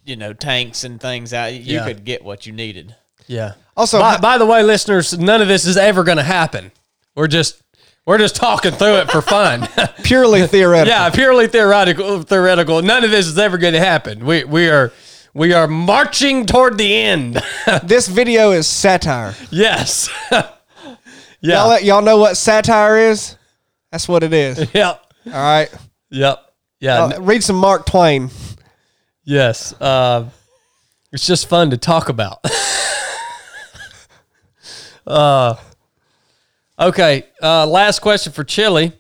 you know, tanks and things out, you Yeah. could get what you needed. Yeah. Also, by, by the way, listeners, none of this is ever going to happen. We're just we're just talking through it for fun. purely theoretical. yeah, purely theoretical. Theoretical. None of this is ever going to happen. We we are we are marching toward the end. This video is satire. yes. Y'all, yeah. y'all know what satire is? That's what it is. All Yep. right. Yep. Yeah. Uh, read some Mark Twain. Yes. Uh, it's just fun to talk about. uh, okay. Uh, last question for Chili.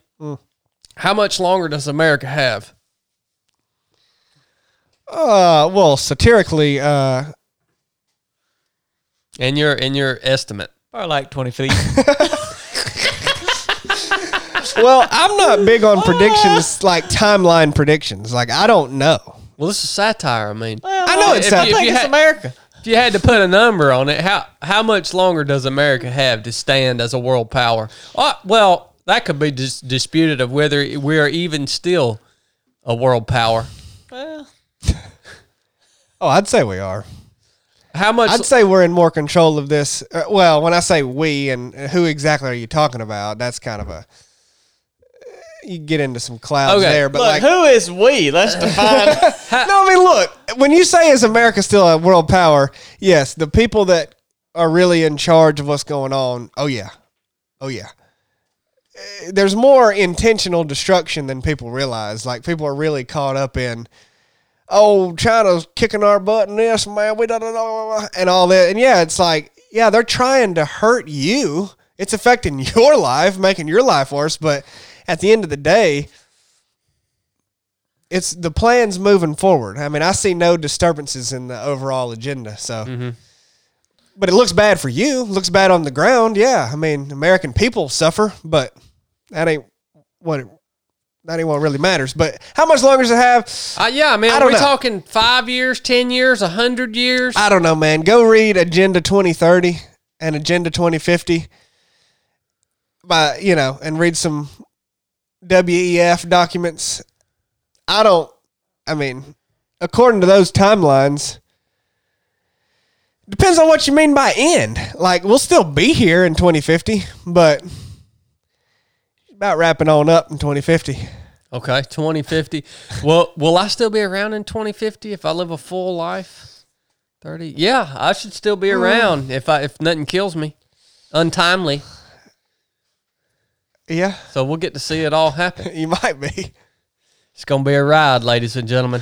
How much longer does America have? Uh, well, satirically, uh, In your in your estimate. Or like 20 feet. well, I'm not big on predictions like timeline predictions. Like I don't know. Well, this is satire. I mean, I know it's If you- I satire. if think you it's had- America. if you had to put a number on it, how how much longer does America have to stand as a world power? Uh, well, that could be dis- disputed of whether we are even still a world power. Well, Oh, I'd say we are. How much? I'd say we're in more control of this. Uh, well, when I say we and who exactly are you talking about? That's kind of a you get into some clouds Okay, there. But look, like, who is we? Let's define. no, I mean, look, when you say is America still a world power? Yes, the people that are really in charge of what's going on. Oh yeah, oh yeah. Uh, There's more intentional destruction than people realize. Like people are really caught up in, oh, China's kicking our butt in this, man. We don't know, and all that. And yeah, it's like, yeah, they're trying to hurt you. It's affecting your life, making your life worse. But at the end of the day, it's the plan's moving forward. I mean, I see no disturbances in the overall agenda. So, but it looks bad for you. Looks bad on the ground. Yeah, I mean, American people suffer, but that ain't what it, that ain't what really matters. But how much longer does it have? Uh, yeah, I mean, are we know. talking five years, ten years, a hundred years? I don't know, man. Go read Agenda 2030 and Agenda 2050 by, you know, and read some WEF documents. I don't, I mean, according to those timelines, depends on what you mean by end. Like, we'll still be here in 2050, but about wrapping on up in 2050. okay, twenty fifty. Well, will I still be around in twenty fifty if I live a full life? Thirty. Yeah, I should still be hmm. around if I if nothing kills me, untimely. Yeah, So we'll get to see it all happen. you might be. It's gonna be a ride, ladies and gentlemen.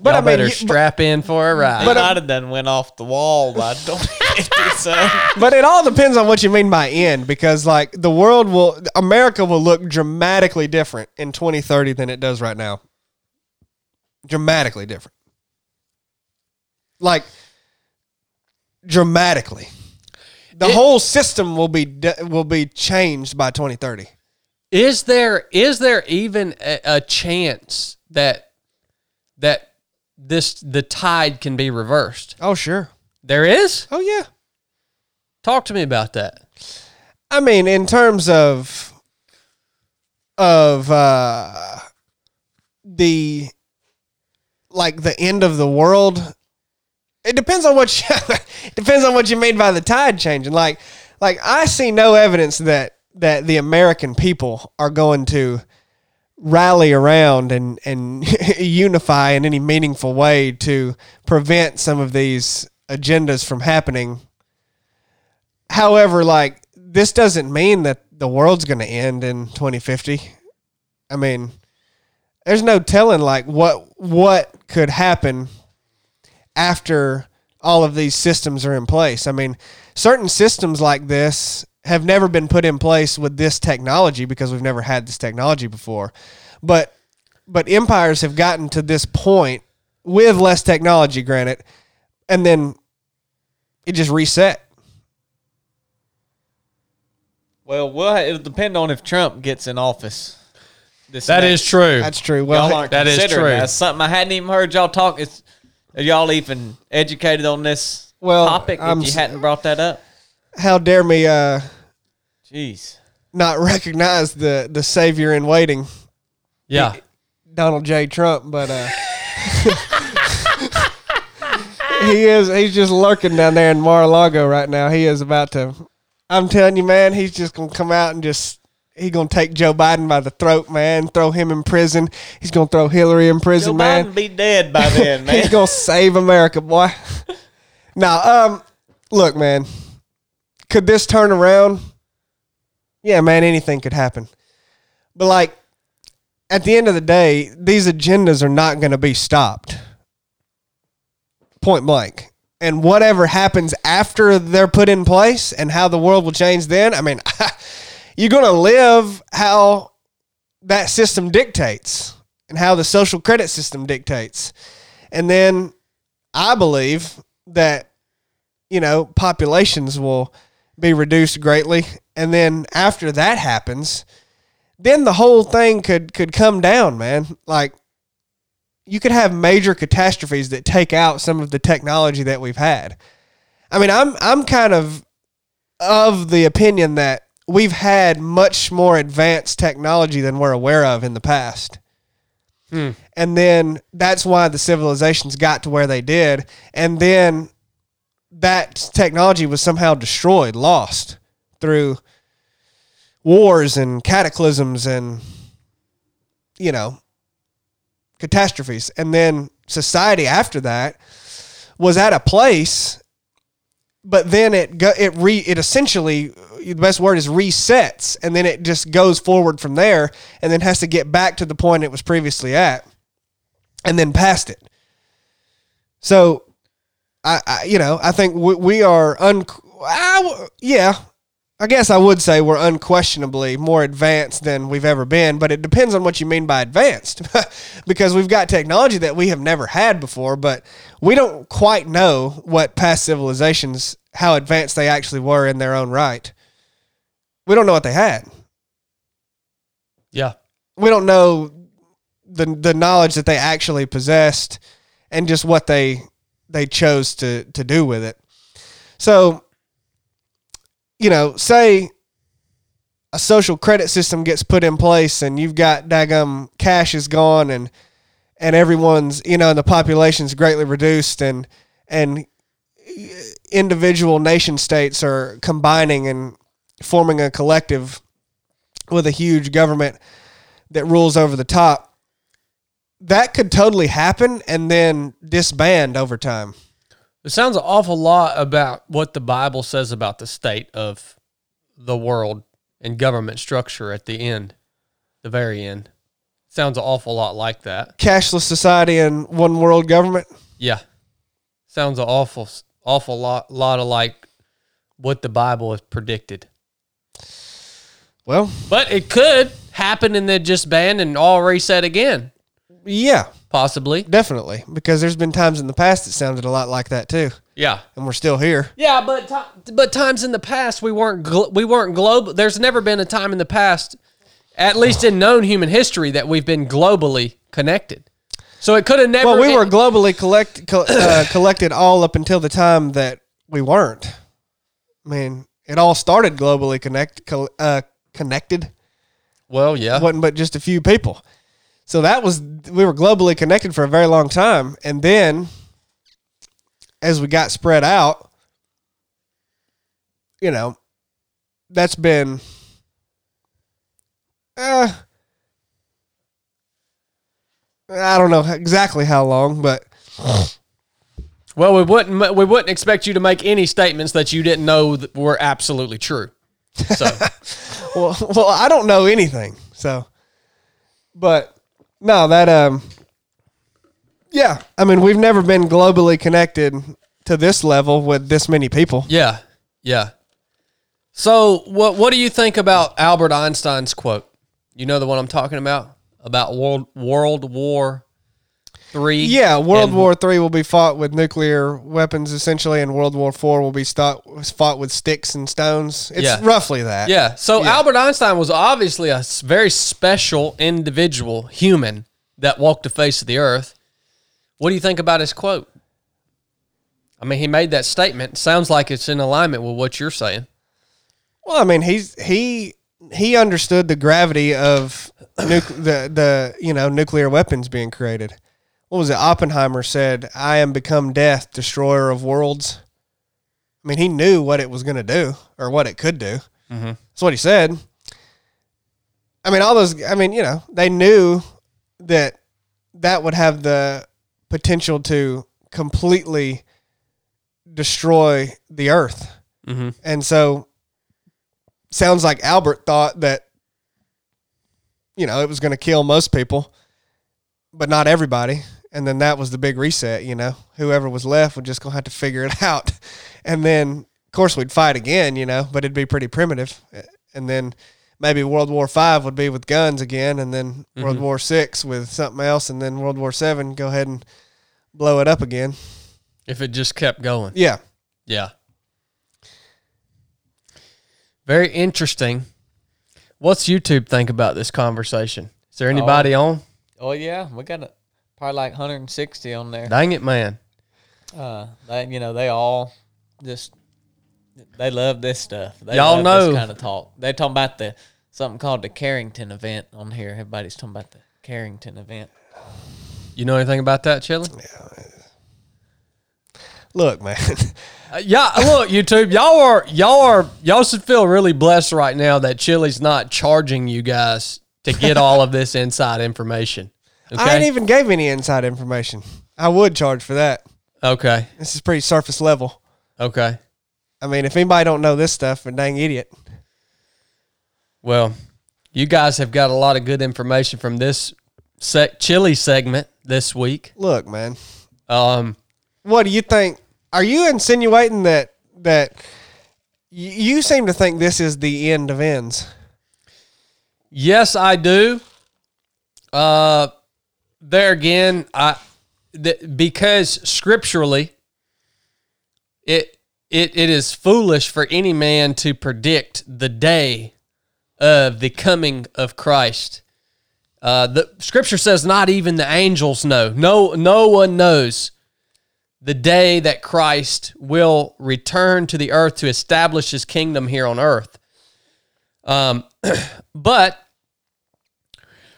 But Y'all I mean, better you- strap in for a ride. But uh, I'd have done went off the wall by 2050. But it all depends on what you mean by end, because like the world will, America will look dramatically different in 2030 than it does right now. Dramatically different. Like dramatically. The It- whole system will be will be changed by 2030. Is there is there even a, a chance that that this the tide can be reversed? Oh sure. There is. Oh yeah. Talk to me about that. I mean, in terms of of uh the like the end of the world, it depends on what you, depends on what you mean by the tide changing. Like like I see no evidence that that the American people are going to rally around and and unify in any meaningful way to prevent some of these agendas from happening However, like this doesn't mean that the world's going to end in 2050. I mean, there's no telling like what what could happen after all of these systems are in place. I mean, certain systems like this have never been put in place with this technology because we've never had this technology before. But but empires have gotten to this point with less technology granted and then it just reset. Well, well, it'll depend on if Trump gets in office. This That next- is true. That's true. Y'all Well, aren't that is true. That's something I hadn't even heard y'all talk. It's, are y'all even educated on this Well, topic I'm if you hadn't brought that up? how dare me uh, Jeez. not recognize the the savior in waiting, yeah. Donald J. Trump. But uh, he is. He's just lurking down there in Mar-a-Lago right now. He is about to. I'm telling you, man. He's just gonna come out and just. He's gonna take Joe Biden by the throat, man. Throw him in prison. He's gonna throw Hillary in prison, man. Joe man. Biden be dead by then, man. He's gonna save America, boy. now, um, look, man. Could this turn around? Yeah, man. Anything could happen. But like, at the end of the day, these agendas are not going to be stopped. Point blank. And whatever happens after they're put in place and how the world will change then, I mean, you're going to live how that system dictates and how the social credit system dictates. And then I believe that, you know, populations will be reduced greatly. And then after that happens, then the whole thing could could come down, man. Like you could have major catastrophes that take out some of the technology that we've had. I mean, I'm I'm kind of of the opinion that we've had much more advanced technology than we're aware of in the past. Hmm. And then that's why the civilizations got to where they did. And then that technology was somehow destroyed, lost through wars and cataclysms and you know catastrophes and then society after that was at a place but then it go, it re it essentially the best word is resets and then it just goes forward from there and then has to get back to the point it was previously at and then past it. So I, I you know I think we, we are un I yeah I guess I would say we're unquestionably more advanced than we've ever been, but it depends on what you mean by advanced. because we've got technology that we have never had before, but we don't quite know what past civilizations, how advanced they actually were in their own right. We don't know what they had. Yeah. We don't know the the knowledge that they actually possessed and just what they they chose to to do with it. So you know, say a social credit system gets put in place and you've got daggum cash is gone and and everyone's you know and the population's greatly reduced and and individual nation states are combining and forming a collective with a huge government that rules over the top that could totally happen and then disband over time It sounds an awful lot about what the Bible says about the state of the world and government structure at the end, the very end. Sounds an awful lot like that. cashless society and one world government Yeah. Sounds an awful, awful lot, lot of like what the Bible has predicted. well But it could happen and then just ban and all reset again, yeah possibly. Definitely, because there's been times in the past that sounded a lot like that too, Yeah. and we're still here. Yeah, but but times in the past we weren't we weren't global. There's never been a time in the past, at least in known human history, that we've been globally connected. So it could have never. Well, we were globally collect, co- uh, collected all up until the time that we weren't. I mean, it all started globally connect, co- uh, connected. well, yeah. wasn't but just a few people. So that was we were globally connected for a very long time, and then as we got spread out, you know, that's been uh, I don't know exactly how long, but Well, we wouldn't we wouldn't expect you to make any statements that you didn't know that were absolutely true. So well, well, I don't know anything. So, but no, that um, yeah. I mean, we've never been globally connected to this level with this many people. yeah, yeah. So what what do you think about Albert Einstein's quote? You know the one I'm talking about about world World War Three. Yeah, World and- War Three will be fought with nuclear weapons essentially, and World War Four will be fought with sticks and stones. It's Yeah. roughly that. Yeah. So Yeah. Albert Einstein was obviously a very special individual, human that walked the face of the earth. What do you think about his quote? I mean, he made that statement. Sounds like it's in alignment with what you're saying. Well, I mean, he's he he understood the gravity of nuc- the the you know nuclear weapons being created. What was it? Oppenheimer said, "I am become death, destroyer of worlds." I mean, he knew what it was going to do or what it could do. That's what he said. I mean, all those. I mean, you know, they knew that that would have the potential to completely destroy the earth. Mm-hmm. And so sounds like Albert thought that you know, it was going to kill most people, but not everybody. And then that was the big reset, you know. Whoever was left was just going to have to figure it out. And then of course we'd fight again, you know, but it'd be pretty primitive. And then maybe World War 5 would be with guns again and then mm-hmm. World War 6 with something else and then World War 7 go ahead and blow it up again. If it just kept going. Yeah. Yeah. Very interesting. What's YouTube think about this conversation? Is there oh. anybody on? Oh yeah, we got a, probably like 160 on there. Dang it, man. Uh, they, you know, they all just they love this stuff. They Y'all love know. this kind of talk. They talking about the something called the Carrington event on here. Everybody's talking about the Carrington event. You know anything about that, Chili? Look, man. Uh, yeah, look, YouTube, y'all are y'all are y'all should feel really blessed right now that Chili's not charging you guys to get all of this inside information. Okay. I ain't even gave any inside information. I would charge for that. okay. This is pretty surface level. Okay. I mean, if anybody don't know this stuff, a dang idiot. Well, you guys have got a lot of good information from this sec- chili segment this week. Look, man. Um, What do you think? Are you insinuating that that y- you seem to think this is the end of ends? yes, I do. Uh, there again, I th- because scripturally, it it it is foolish for any man to predict the day of the coming of Christ. Uh, the scripture says not even the angels know. No, no one knows the day that Christ will return to the earth to establish his kingdom here on earth. Um, but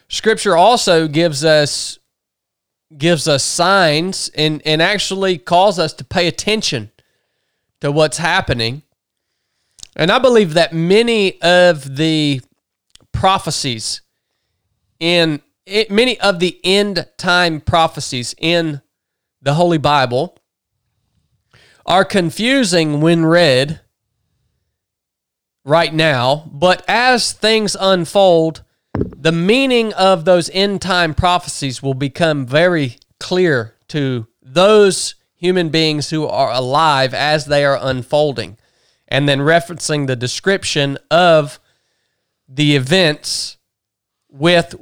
scripture also gives us gives us signs and, and actually calls us to pay attention to what's happening. And I believe that many of the prophecies in it, many of the end time prophecies in the Holy Bible are confusing when read right now, but as things unfold, the meaning of those end time prophecies will become very clear to those human beings who are alive as they are unfolding. And then referencing the description of the events with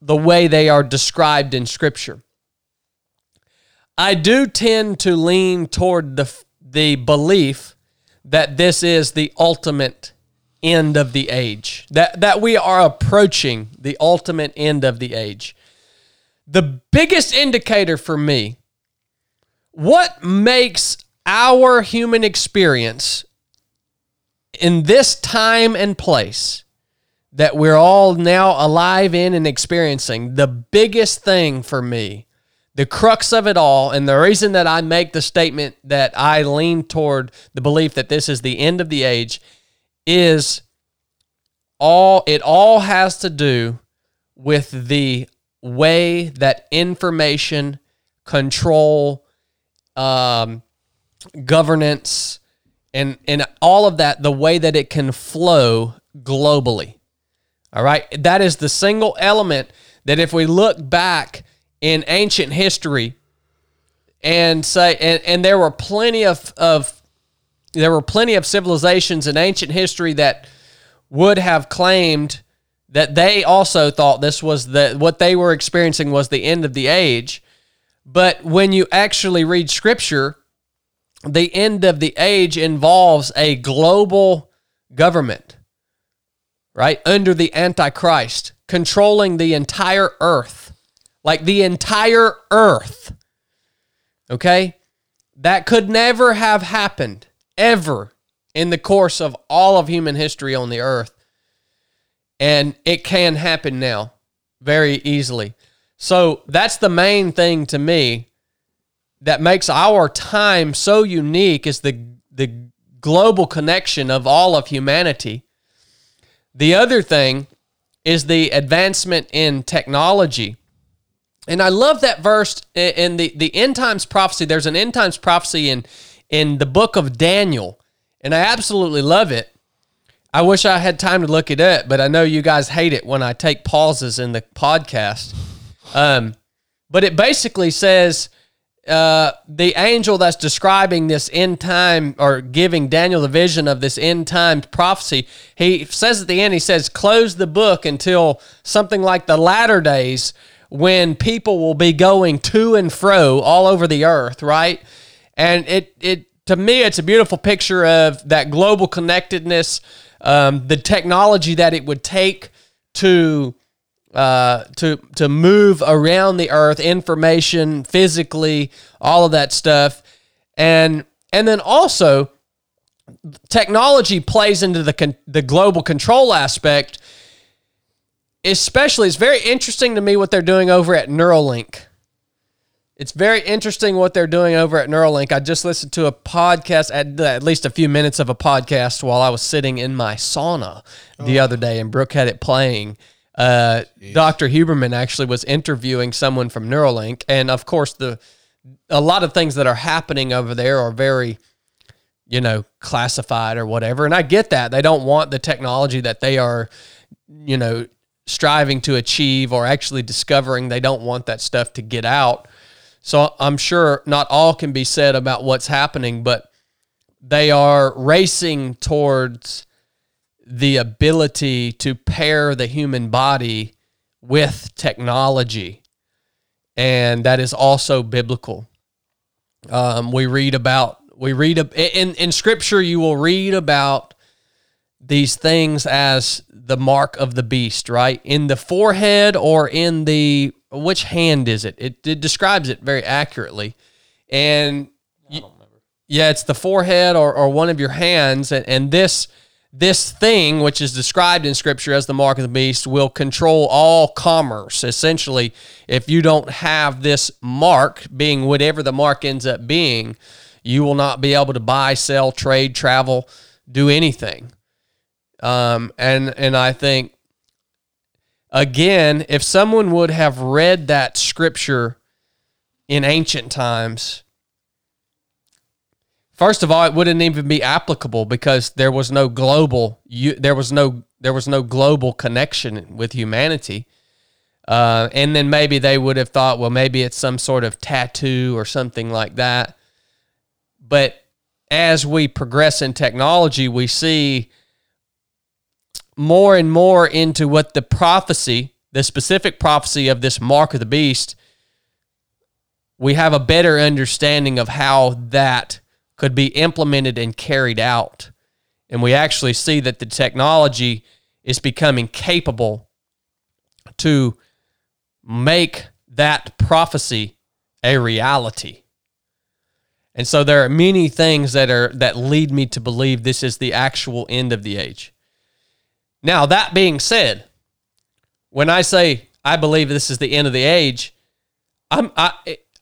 the way they are described in Scripture. I do tend to lean toward the the belief that this is the ultimate end of the age. That that we are approaching the ultimate end of the age. The biggest indicator for me what makes our human experience in this time and place that we're all now alive in and experiencing, the biggest thing for me, the crux of it all, and the reason that I make the statement that I lean toward the belief that this is the end of the age is all it all has to do with the way that information control um, governance and and all of that the way that it can flow globally. All right? That is the single element that if we look back in ancient history and say and, and there were plenty of, of there were plenty of civilizations in ancient history that would have claimed that they also thought this was the what they were experiencing was the end of the age. But when you actually read scripture the end of the age involves a global government right? Under the antichrist controlling the entire earth like the entire earth okay? That could never have happened ever in the course of all of human history on the earth and it can happen now very easily So that's the main thing to me that makes our time so unique is the the global connection of all of humanity. The other thing is the advancement in technology. And I love that verse in the, the end times prophecy. There's an end times prophecy in in the book of Daniel, and I absolutely love it. I wish I had time to look it up, but I know you guys hate it when I take pauses in the podcast. Um, but it basically says uh, the angel that's describing this end time or giving Daniel the vision of this end time prophecy, he says at the end, he says, close the book until something like the latter days when people will be going to and fro all over the earth, right? And it, it, to me, it's a beautiful picture of that global connectedness, um, the technology that it would take to uh, to to move around the earth, information physically, all of that stuff, and and then also technology plays into the con- the global control aspect. Especially, it's very interesting to me what they're doing over at Neuralink. It's very interesting what they're doing over at Neuralink. I just listened to a podcast, at, at least a few minutes of a podcast, while I was sitting in my sauna the other day, and Brooke had it playing uh, Dr. Huberman actually was interviewing someone from Neuralink, and of course, the a lot of things that are happening over there are very, you know, classified or whatever. And I get that they don't want the technology that they are, you know, striving to achieve or actually discovering. They don't want that stuff to get out. So I'm sure not all can be said about what's happening, but they are racing towards the ability to pair the human body with technology. And that is also biblical. Um, we read about, we read in, in scripture, you will read about these things as the mark of the beast, right? In the forehead or in the, which hand is it? It, it describes it very accurately. And yeah, it's the forehead or, or one of your hands. And, and this, this thing, which is described in Scripture as the mark of the beast, will control all commerce. Essentially, if you don't have this mark, being whatever the mark ends up being, you will not be able to buy, sell, trade, travel, do anything. Um, and and I think again, if someone would have read that scripture in ancient times, First of all, it wouldn't even be applicable because there was no global you, there was no there was no global connection with humanity. Uh, and then maybe they would have thought, well, maybe it's some sort of tattoo or something like that. But as we progress in technology, we see more and more into what the prophecy, the specific prophecy of this mark of the beast, we have a better understanding of how that could be implemented and carried out. And we actually see that the technology is becoming capable to make that prophecy a reality. And so there are many things that are that lead me to believe this is the actual end of the age. Now, that being said, when I say I believe this is the end of the age, I'm I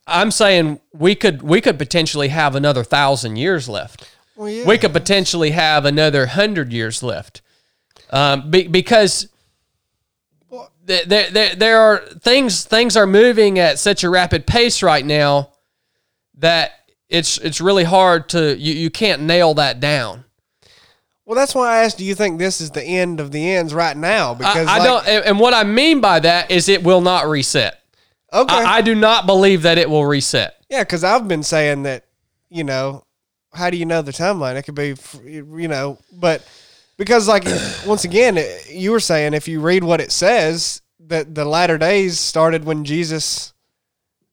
I'm saying we could we could potentially have another thousand years left. Well, yeah. We could potentially have another hundred years left, um, be, because there, there there are things things are moving at such a rapid pace right now that it's it's really hard to you, you can't nail that down. Well, that's why I asked. Do you think this is the end of the ends right now? Because I, I like, don't, and what I mean by that is it will not reset. Okay. I, I do not believe that it will reset. Yeah, because I've been saying that, you know, how do you know the timeline? It could be, you know, but because like once again, you were saying if you read what it says that the latter days started when Jesus.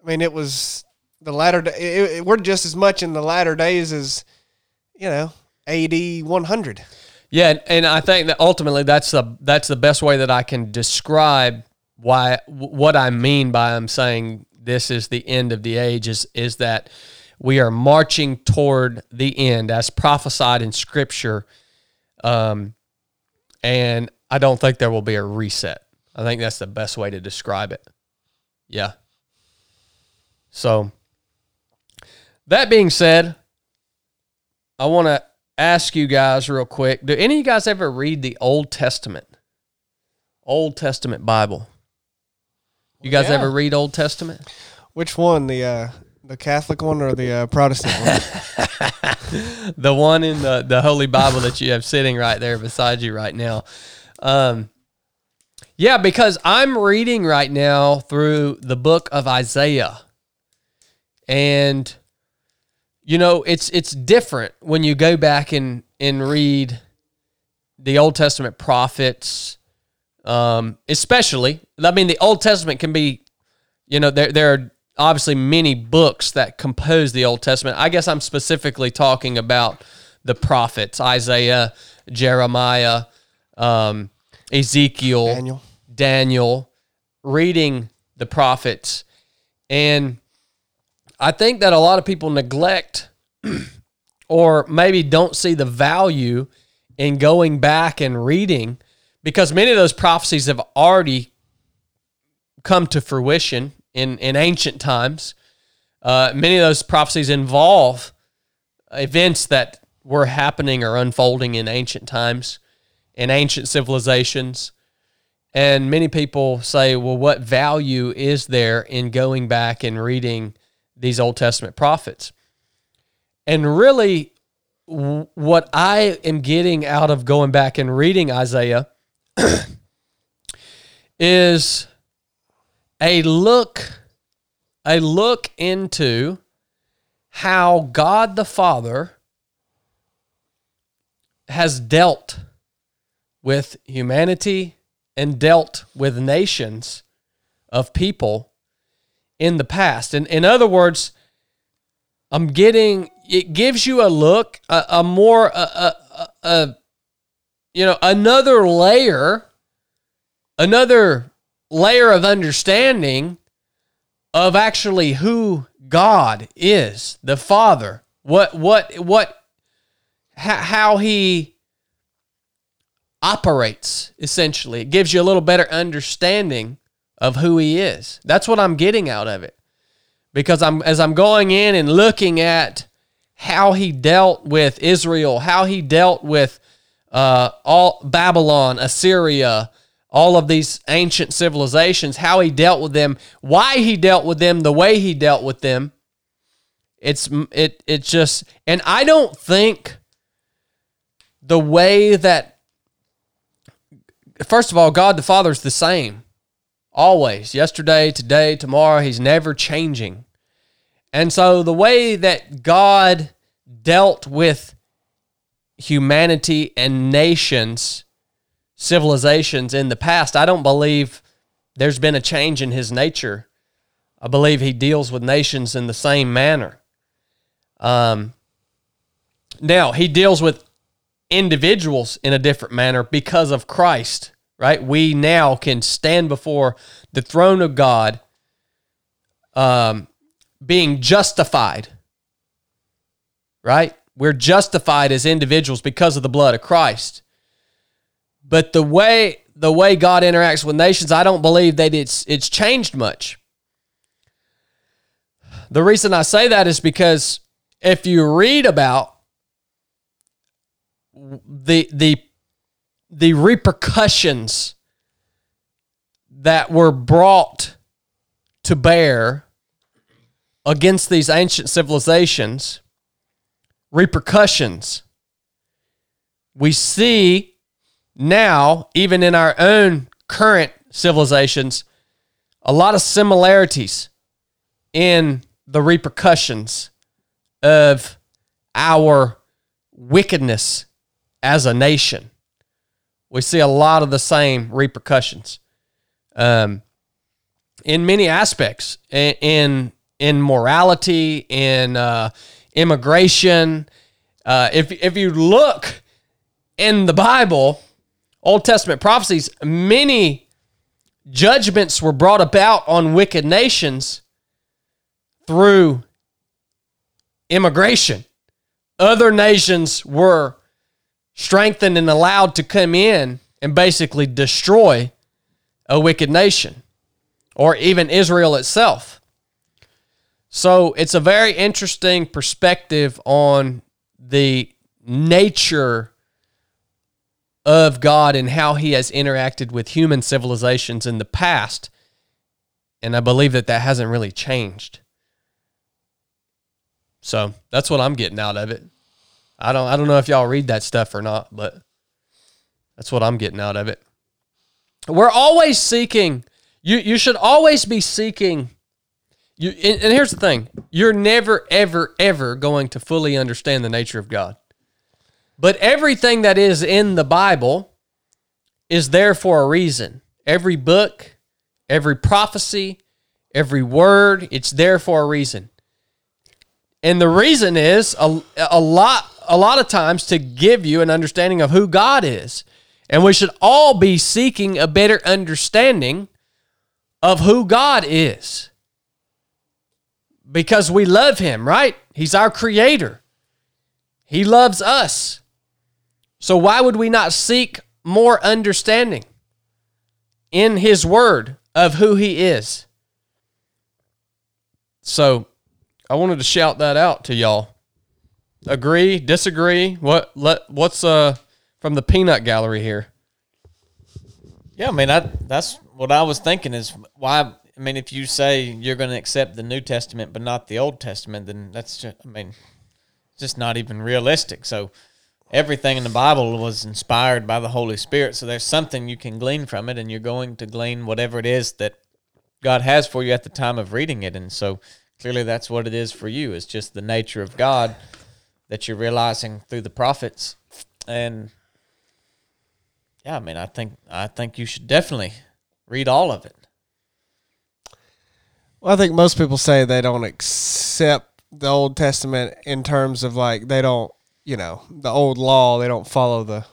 I mean, it was the latter. It, it, we're just as much in the latter days as, you know, AD one hundred. Yeah, and I think that ultimately that's the that's the best way that I can describe why what I mean by I'm saying this is the end of the age is is that we are marching toward the end as prophesied in scripture um and I don't think there will be a reset. I think that's the best way to describe it. Yeah. So, that being said, I want to ask you guys real quick do any of you guys ever read the Old Testament? Old Testament Bible? You guys Yeah. ever read Old Testament? Which one? The uh, the Catholic one or the uh, Protestant one? the one in the, the Holy Bible that you have sitting right there beside you right now. Um, yeah, because I'm reading right now through the book of Isaiah. And you know, it's it's different when you go back and, and read the Old Testament prophets. Um, especially, I mean, the Old Testament can be, you know, there there are obviously many books that compose the Old Testament. I guess I'm specifically talking about the prophets, Isaiah, Jeremiah, um, Ezekiel, Daniel. Daniel, reading the prophets. And I think that a lot of people neglect or maybe don't see the value in going back and reading because many of those prophecies have already come to fruition in, in ancient times. Uh, many of those prophecies involve events that were happening or unfolding in ancient times, in ancient civilizations. And many people say, well, what value is there in going back and reading these Old Testament prophets? And really, what I am getting out of going back and reading Isaiah is a look a look into how God the Father has dealt with humanity and dealt with nations of people in the past. And in other words, I'm getting it gives you a look, a, a more a, a, a, you know another layer, another layer of understanding of actually who God is, the Father. What what what how he operates essentially. It gives you a little better understanding of who he is. That's what I'm getting out of it. Because I'm as I'm going in and looking at how he dealt with Israel, how he dealt with uh, all Babylon, Assyria, all of these ancient civilizations, how he dealt with them, why he dealt with them the way he dealt with them. It's it it's just and I don't think the way that first of all God the Father is the same always. Yesterday today tomorrow he's never changing. And so the way that god dealt with humanity and nations civilizations in the past i don't believe there's been a change in his nature. I believe he deals with nations in the same manner. Um, now he deals with individuals in a different manner because of christ right? We now can stand before the throne of God, um, being justified, right? We're justified as individuals because of the blood of Christ. But the way the way God interacts with nations, I don't believe that it's it's changed much. The reason I say that is because if you read about the the the repercussions that were brought to bear against these ancient civilizations, repercussions, we see now, even in our own current civilizations, a lot of similarities in the repercussions of our wickedness as a nation we see a lot of the same repercussions um, in many aspects in in, morality in uh, immigration. Uh, if, if you look in the bible old testament prophecies many judgments were brought about on wicked nations through immigration. Other nations were strengthened and allowed to come in and basically destroy a wicked nation or even Israel itself. So it's a very interesting perspective on the nature of God and how he has interacted with human civilizations in the past. And I believe that that hasn't really changed. So that's what I'm getting out of it. I don't I don't know if y'all read that stuff or not, but that's what I'm getting out of it. We're always seeking you you should always be seeking you and, and here's the thing. You're never ever ever going to fully understand the nature of God. But everything that is in the Bible is there for a reason. Every book, every prophecy, every word, it's there for a reason. And the reason is a, a lot a lot of times to give you an understanding of who God is. And we should all be seeking a better understanding of who God is. Because we love him, right? He's our creator. He loves us. So why would we not seek more understanding in his word of who he is? So I wanted to shout that out to y'all. Agree, disagree? What let what's uh from the peanut gallery here? Yeah, I mean, I, that's what I was thinking is why. I mean, if you say you're going to accept the New Testament but not the Old Testament, then that's just, I mean, just not even realistic. So everything in the Bible was inspired by the Holy Spirit. So there's something you can glean from it, and you're going to glean whatever it is that God has for you at the time of reading it. And so clearly that's what it is for you. It's just the nature of God that you're realizing through the prophets. And yeah, I mean, I think I think you should definitely read all of it. Well, I think most people say they don't accept the Old Testament in terms of like they don't, you know, the old law. They don't follow the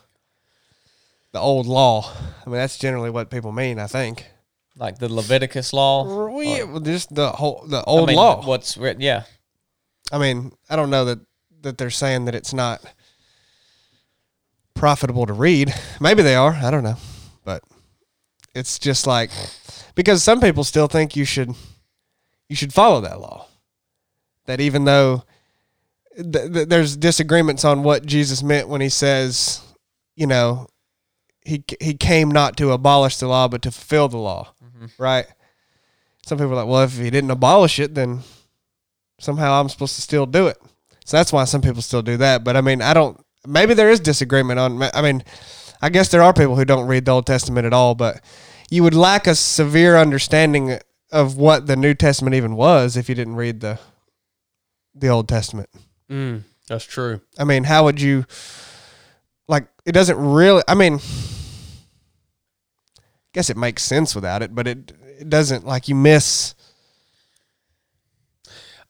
the old law. I mean, that's generally what people mean. I think. Like the Leviticus law. Yeah, well, just the whole the I old mean, law. What's written? Yeah, I mean, I don't know that that they're saying that it's not profitable to read. Maybe they are. I don't know, but it's just like because some people still think you should you should follow that law. That even though th- th- there's disagreements on what Jesus meant when he says, you know, he he came not to abolish the law but to fulfill the law, right? Some people are like, well, if he didn't abolish it, then somehow I'm supposed to still do it. So that's why some people still do that. But I mean, I don't. Maybe there is disagreement on. I mean, I guess there are people who don't read the Old Testament at all. But you would lack a severe understanding of what the New Testament even was if you didn't read the the Old Testament. Mm, that's true. I mean, how would you like? It doesn't really. I mean, guess it makes sense without it, but it it doesn't. Like you miss.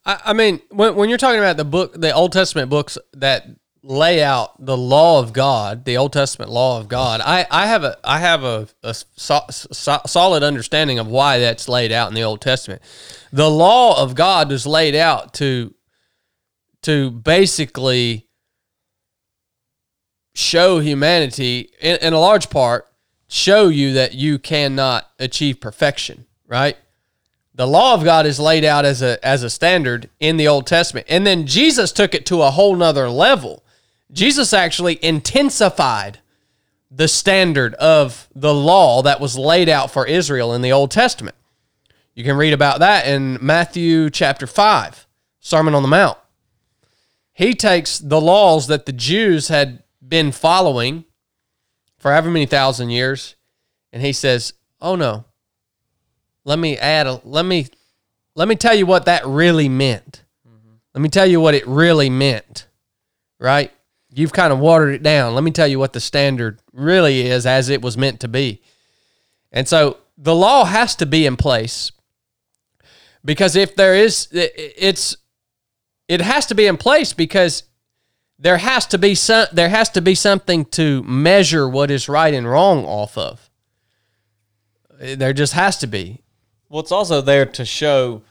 I, I mean, when when you're talking about the book, the Old Testament books that lay out the law of God, the Old Testament law of God, I, I have a I have a, a so, so, solid understanding of why that's laid out in the Old Testament. The law of God is laid out to to basically show humanity in, in a large part show you that you cannot achieve perfection right? The law of god is laid out as a as a standard in the old testament. And then jesus took it to a whole nother level. Jesus actually intensified the standard of the law that was laid out for israel in the old testament. You can read about that in matthew chapter 5 sermon on the mount. He takes the laws that the Jews had been following for however many thousand years, and he says, "Oh no, let me add a let me let me tell you what that really meant. Let me tell you what it really meant. Right? You've kind of watered it down. Let me tell you what the standard really is as it was meant to be. And so the law has to be in place because if there is, it's it has to be in place because there has to be some there has to be something to measure what is right and wrong off of. There just has to be. Well, it's also there to show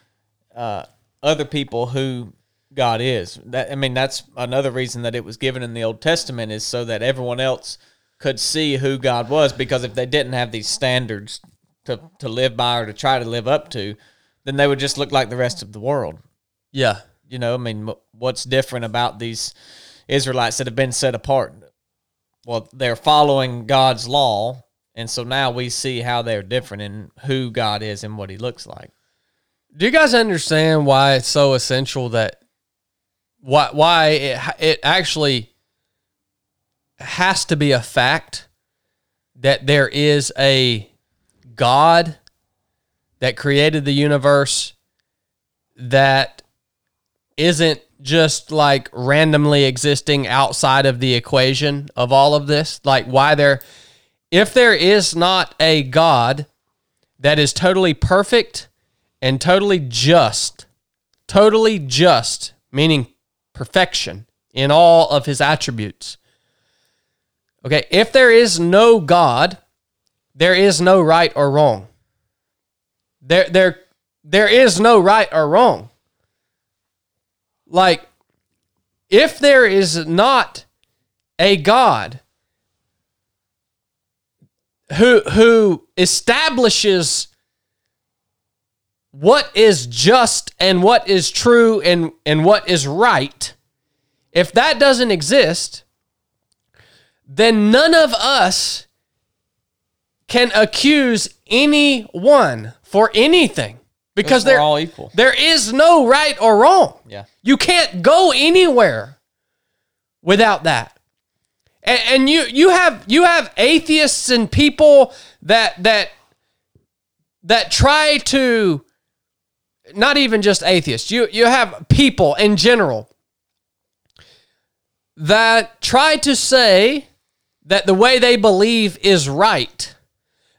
uh, other people who God is. That I mean, that's another reason that it was given in the Old Testament is so that everyone else could see who God was. Because if they didn't have these standards to to live by or to try to live up to, then they would just look like the rest of the world. Yeah. You know, I mean, what's different about these Israelites that have been set apart? Well, they're following God's law, and so now we see how they're different in who God is and what He looks like. Do you guys understand why it's so essential that why why it it actually has to be a fact that there is a God that created the universe that isn't just like randomly existing outside of the equation of all of this like why there if there is not a God that is totally perfect and totally just, totally just, meaning perfection in all of his attributes. Okay, if there is no God, there is no right or wrong. There, there, there is no right or wrong. Like, if there is not a God who who establishes what is just and what is true and, and what is right, if that doesn't exist, then none of us can accuse anyone for anything because they're all equal. There is no right or wrong. Yeah. You can't go anywhere without that. And, and you you have you have atheists and people that that that try to not even just atheists. You you have people in general that try to say that the way they believe is right.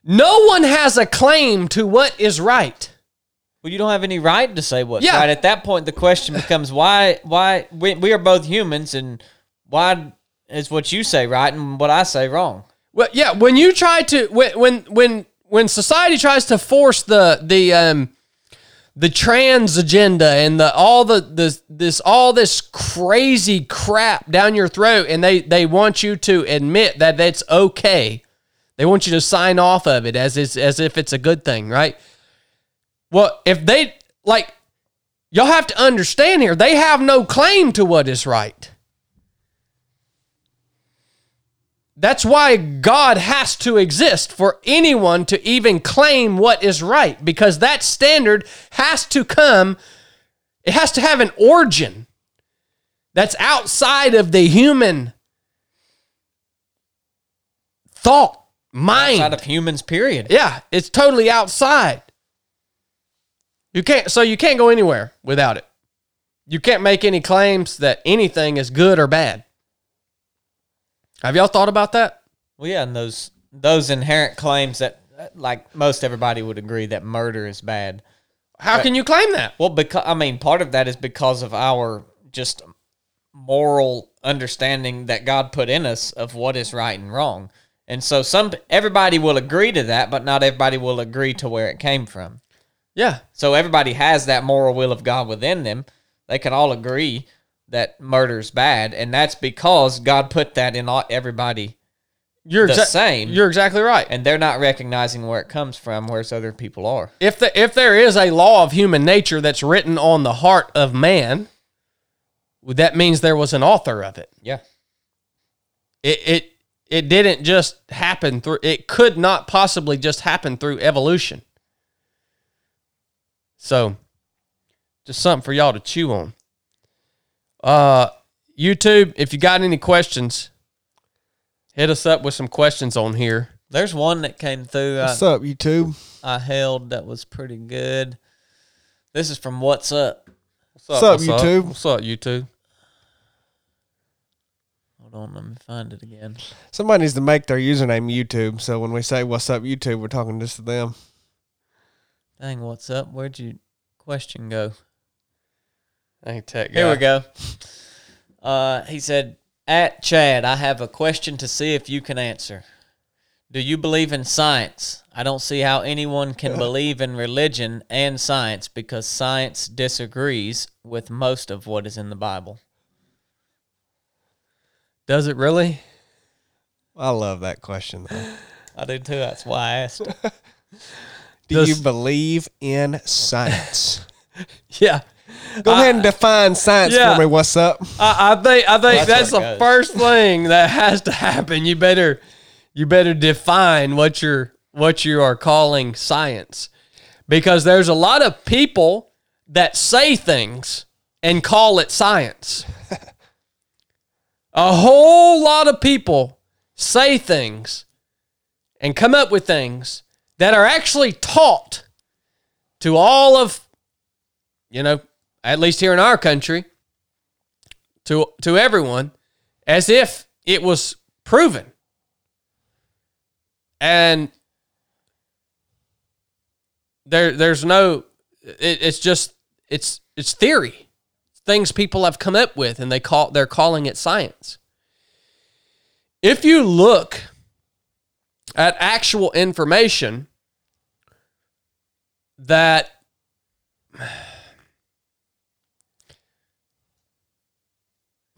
No one has a claim to what is right. Well, you don't have any right to say what's Yeah. right. At that point, the question becomes why? Why we, we are both humans, and why is what you say right and what I say wrong? Well, yeah, when you try to when when when when society tries to force the the um the trans agenda and the all the this this all this crazy crap down your throat and they they want you to admit that that's okay. They want you to sign off of it as is, as if it's a good thing, right? Well, if they like y'all have to understand here, they have no claim to what is right. That's why God has to exist for anyone to even claim what is right, because that standard has to come, it has to have an origin that's outside of the human thought, mind. Outside of humans, period. yeah, it's totally outside. You can't, so you can't go anywhere without it. You can't make any claims that anything is good or bad. Have y'all thought about that? Well, yeah, and those those inherent claims that, like most everybody would agree, that murder is bad. How can you claim that? Well, because I mean, part of that is because of our just moral understanding that God put in us of what is right and wrong. And so some everybody will agree to that, but not everybody will agree to where it came from. Yeah. So everybody has that moral will of God within them. They can all agree that murder's bad, and that's because God put that in all, everybody, You're The exa- same. You're exactly right. and they're not recognizing where it comes from, whereas other people are. if the if there is a law of human nature that's written on the heart of man, that means there was an author of it. Yeah. It it it didn't just happen through. It could not possibly just happen through evolution. So, just something for y'all to chew on. Uh, YouTube, if you got any questions, hit us up with some questions on here. There's one that came through. What's I, up, YouTube? I held that was pretty good. This is from What's Up. What's up, YouTube? What's up, YouTube? Hold on, let me find it again. Somebody needs to make their username YouTube. So when we say "What's up, YouTube," we're talking just to them. Dang, What's Up? Where'd your question go? Ain't tech guy. Here we go. Uh, he said, "At Chadd, I have a question to see if you can answer. Do you believe in science? I don't see how anyone can believe in religion and science because science disagrees with most of what is in the Bible." Does it really? I love that question. Though. I do too. That's why I asked. Do Does- you believe in science? Yeah. Go ahead and define science yeah. for me. What's up? I, I think I think that's that's, the goes. first thing that has to happen. You better you better define what you're what you are calling science. Because there's a lot of people that say things and call it science. a whole lot of people say things and come up with things that are actually taught to all of you know, at least here in our country, to to everyone as if it was proven. And there there's no it, it's just it's it's theory. Things people have come up with and they call they're calling it science. If you look at actual information that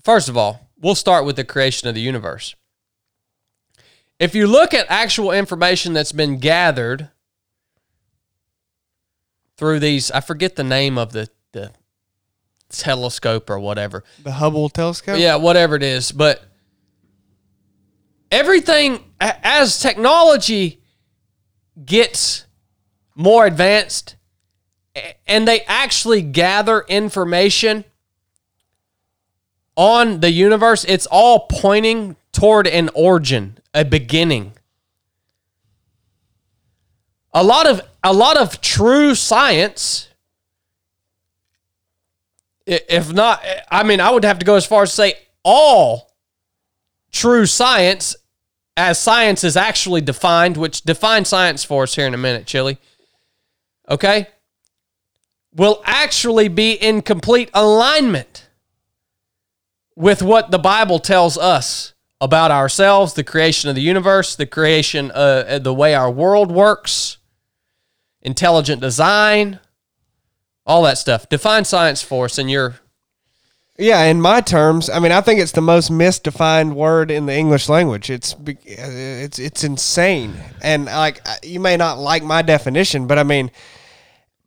First of all, we'll start with the creation of the universe. If you look at actual information that's been gathered through these, I forget the name of the, the telescope or whatever. The Hubble telescope. Yeah, whatever it is. But everything, as technology gets more advanced and they actually gather information on the universe, it's all pointing toward an origin, a beginning. A lot of a lot of true science if not I mean I would have to go as far as to say all true science as science is actually defined, which define science for us here in a minute, Chili. Okay? Will actually be in complete alignment with what the Bible tells us about ourselves, the creation of the universe, the creation, uh, the way our world works, intelligent design, all that stuff. Define science for us in your. Yeah, in my terms, I mean, I think it's the most misdefined word in the English language. It's it's it's insane, and like you may not like my definition, but I mean,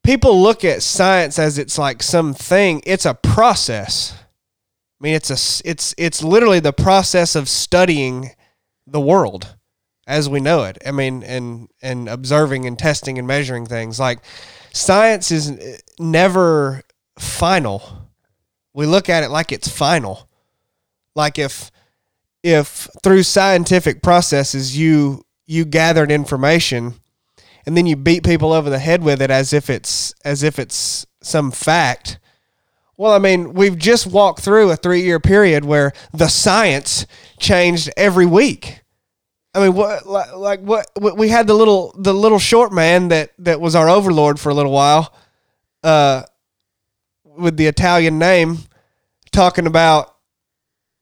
people look at science as it's like something. It's a process. I mean, it's a it's it's literally the process of studying the world as we know it. I mean, and and observing and testing and measuring things. Like science is uh, never final we look at it like it's final. Like if if through scientific processes you you gathered information and then you beat people over the head with it as if it's as if it's some fact. Well i mean we've just walked through a 3 year period where the science changed every week. I mean, what like, what- we had the little the little short man that that was our overlord for a little while, uh, with the Italian name, talking about,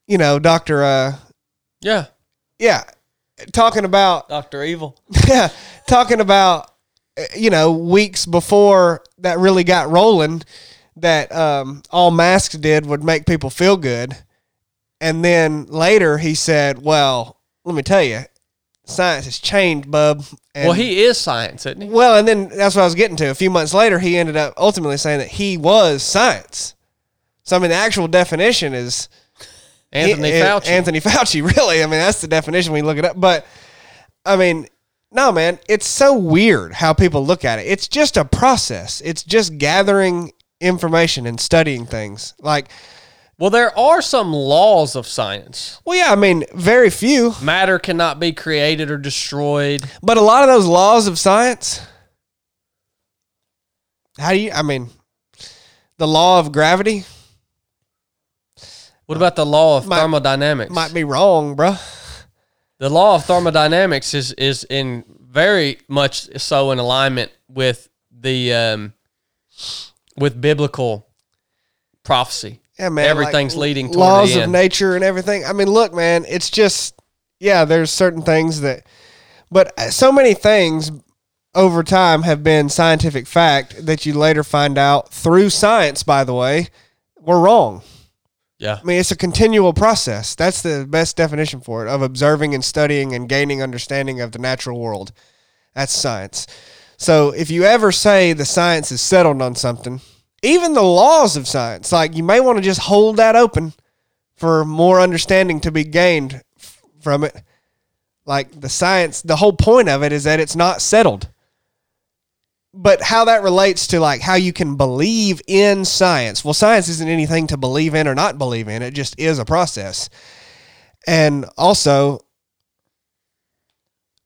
you know, Doctor. Uh, Yeah. yeah, talking about Dr. Evil. yeah, talking about uh, you know weeks before that really got rolling, that um, all masks did would make people feel good, and then later he said, "Well, let me tell you, science has changed, bub." And, well, he is science, isn't he? well, and then that's what I was getting to. A few months later, he ended up ultimately saying that he was science. So I mean, the actual definition is Anthony he- Fauci. Anthony Fauci, really. I mean, that's the definition when you look it up. But I mean, no, man, it's so weird how people look at it. It's just a process. It's just gathering information and studying things. Like, well, there are some laws of science. well, yeah, I mean, very few, Matter cannot be created or destroyed. but a lot of those laws of science. How do you? I mean, the law of gravity What about the law of Might- thermodynamics? might be wrong, bruh. the law of thermodynamics is is in very much so in alignment with the um, with biblical prophecy. Yeah, man. Everything's leading toward laws of nature and everything. I mean, look, man, it's just yeah. There's certain things that, but uh, so many things over time have been scientific fact that you later find out through science. By the way, were wrong. Yeah. I mean, it's a continual process. That's the best definition for it of observing and studying and gaining understanding of the natural world. That's science. So if you ever say the science is settled on something, even the laws of science, like you may want to just hold that open for more understanding to be gained f- from it. Like the science, the whole point of it is that it's not settled. But how that relates to like how you can believe in science. Well, science isn't anything to believe in or not believe in. It just is a process. And also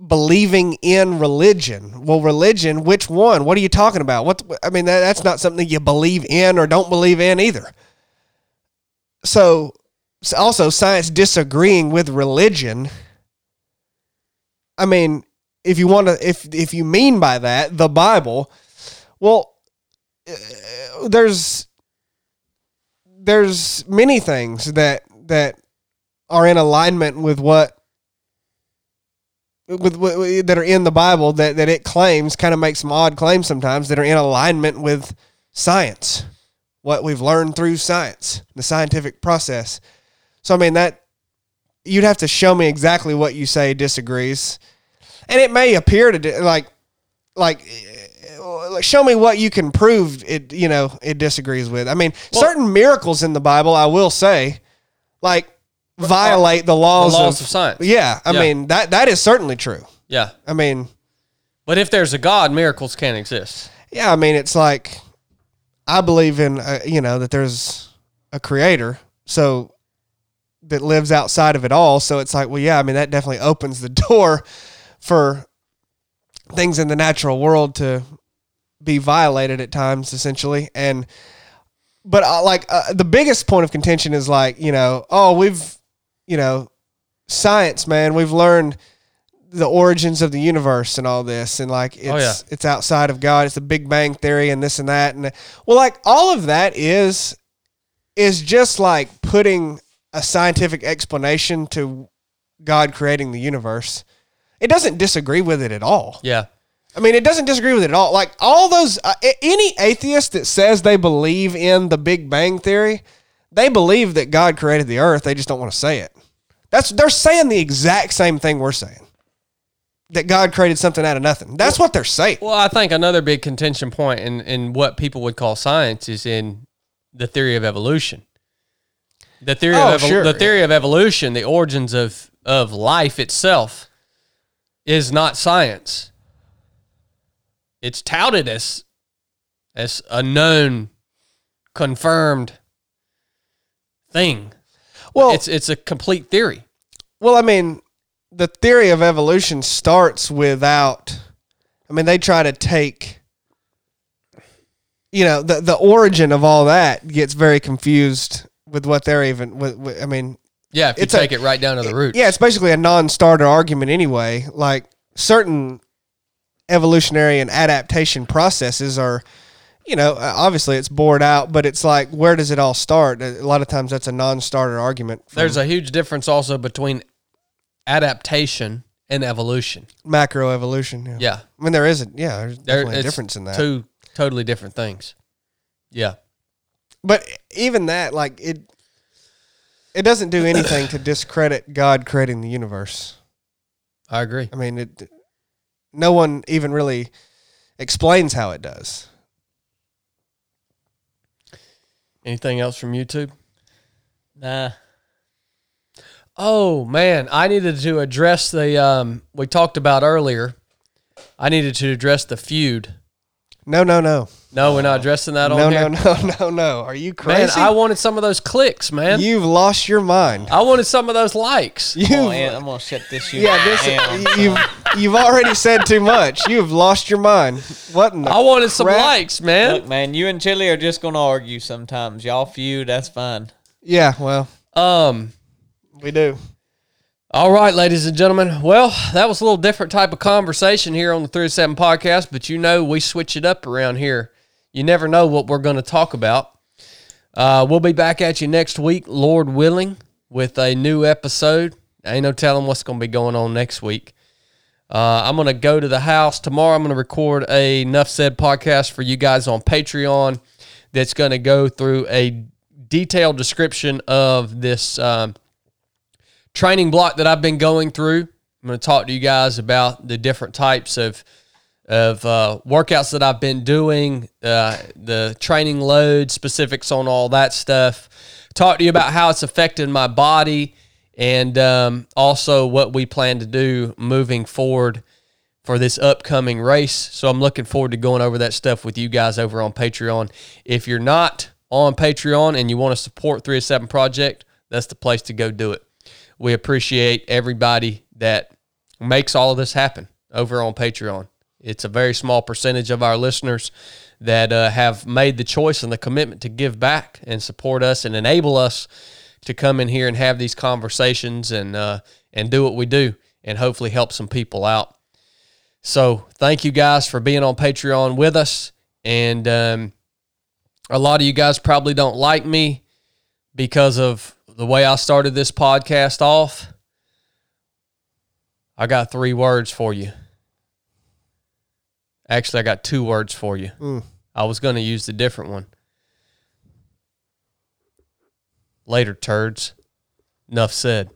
believing in religion. Well, religion, which one? What are you talking about? What I mean, that, that's not something you believe in or don't believe in either. So, so also science disagreeing with religion. I mean, if you want to, if if you mean by that the Bible, well, uh, there's there's many things that that are in alignment with what with, with that are in the Bible that that it claims kind of makes some odd claims sometimes that are in alignment with science, what we've learned through science, the scientific process. So I mean that you'd have to show me exactly what you say disagrees, and it may appear to di- like like. Show me what you can prove it. You know it disagrees with. I mean, certain miracles in the Bible, I will say, like violate the The laws, laws of, of science. yeah, I Yeah. mean that that is certainly true. Yeah. I mean, But if there's a God, miracles can't exist. yeah, I mean it's like I believe in uh, you know that there's a creator, so that lives outside of it all. So it's like, well, yeah, I mean that definitely opens the door for things in the natural world to be violated at times, essentially, and. But uh, like uh, the biggest point of contention is like you know oh we've you know science man we've learned the origins of the universe and all this and like it's Oh, yeah. it's outside of God. It's the Big Bang theory and this and that and well like all of that is is just like putting a scientific explanation to God creating the universe. It doesn't disagree with it at all. Yeah. I mean, it doesn't disagree with it at all. Like all those, uh, any atheist that says they believe in the Big Bang theory, they believe that God created the Earth. They just don't want to say it. That's they're saying the exact same thing we're saying. That God created something out of nothing. That's what they're saying. Well, I think another big contention point in, in what people would call science is in the theory of evolution. The theory Oh, of evol- sure, the theory of evolution, the origins of of life itself, is not science. It's touted as as a known, confirmed thing. Well, It's it's a complete theory. Well, I mean, the theory of evolution starts without. I mean, they try to take. You know, the the origin of all that gets very confused with what they're even. With, with, I mean, Yeah, if you It's a- take it right down to the root. yeah, it's basically a non-starter argument anyway. Like certain evolutionary and adaptation processes are, you know, obviously it's bored out, but it's like where does it all start? A lot of times that's a non-starter argument. from There's a huge difference also between adaptation and evolution. macroevolution. Yeah. Yeah. I mean, there isn't. Yeah, there's There, definitely a difference in that. Two totally different things. Yeah. But even that, like it, it doesn't do anything to discredit God creating the universe. I agree. I mean, it. No one even really explains how it does. Anything else from YouTube? Nah. Oh man, I needed to address the um we talked about earlier. I needed to address the feud. No, no, no, No, we're not addressing that on no, here. no, no, no, no. Are you Man, crazy? I wanted some of those clicks, man. You've lost your mind. I wanted some of those likes. You, Oh, and I'm gonna shut this shit yeah, this down. you've you've already said too much. You've lost your mind. What in the I wanted some crap? likes, man. Look, man, you and Chili are just gonna argue sometimes. Y'all feud, that's fine. Yeah, well, Um we do. All right, ladies and gentlemen. Well, that was a little different type of conversation here on the 3 of 7 podcast, but you know we switch it up around here. You never know what we're going to talk about. Uh, we'll be back at you next week, Lord willing, with a new episode. Ain't no telling what's going to be going on next week. Uh, I'm going to go to the house tomorrow. I'm going to record a Nuff Said podcast for you guys on Patreon that's going to go through a detailed description of this um, training block that I've been going through. I'm going to talk to you guys about the different types of of uh, workouts that I've been doing, uh, the training load, specifics on all that stuff. Talk to you about how it's affecting my body and um, also what we plan to do moving forward for this upcoming race. So I'm looking forward to going over that stuff with you guys over on Patreon. If you're not on Patreon and you want to support 3 of 7 Project, that's the place to go do it. We appreciate everybody that makes all of this happen over on Patreon. It's a very small percentage of our listeners that uh, have made the choice and the commitment to give back and support us and enable us to come in here and have these conversations and uh, and do what we do and hopefully help some people out. So thank you guys for being on Patreon with us. And um, a lot of you guys probably don't like me because of the way I started this podcast off. I got three words for you. Actually, I got two words for you. Mm. I was going to use the different one. Later, turds. Nuff said.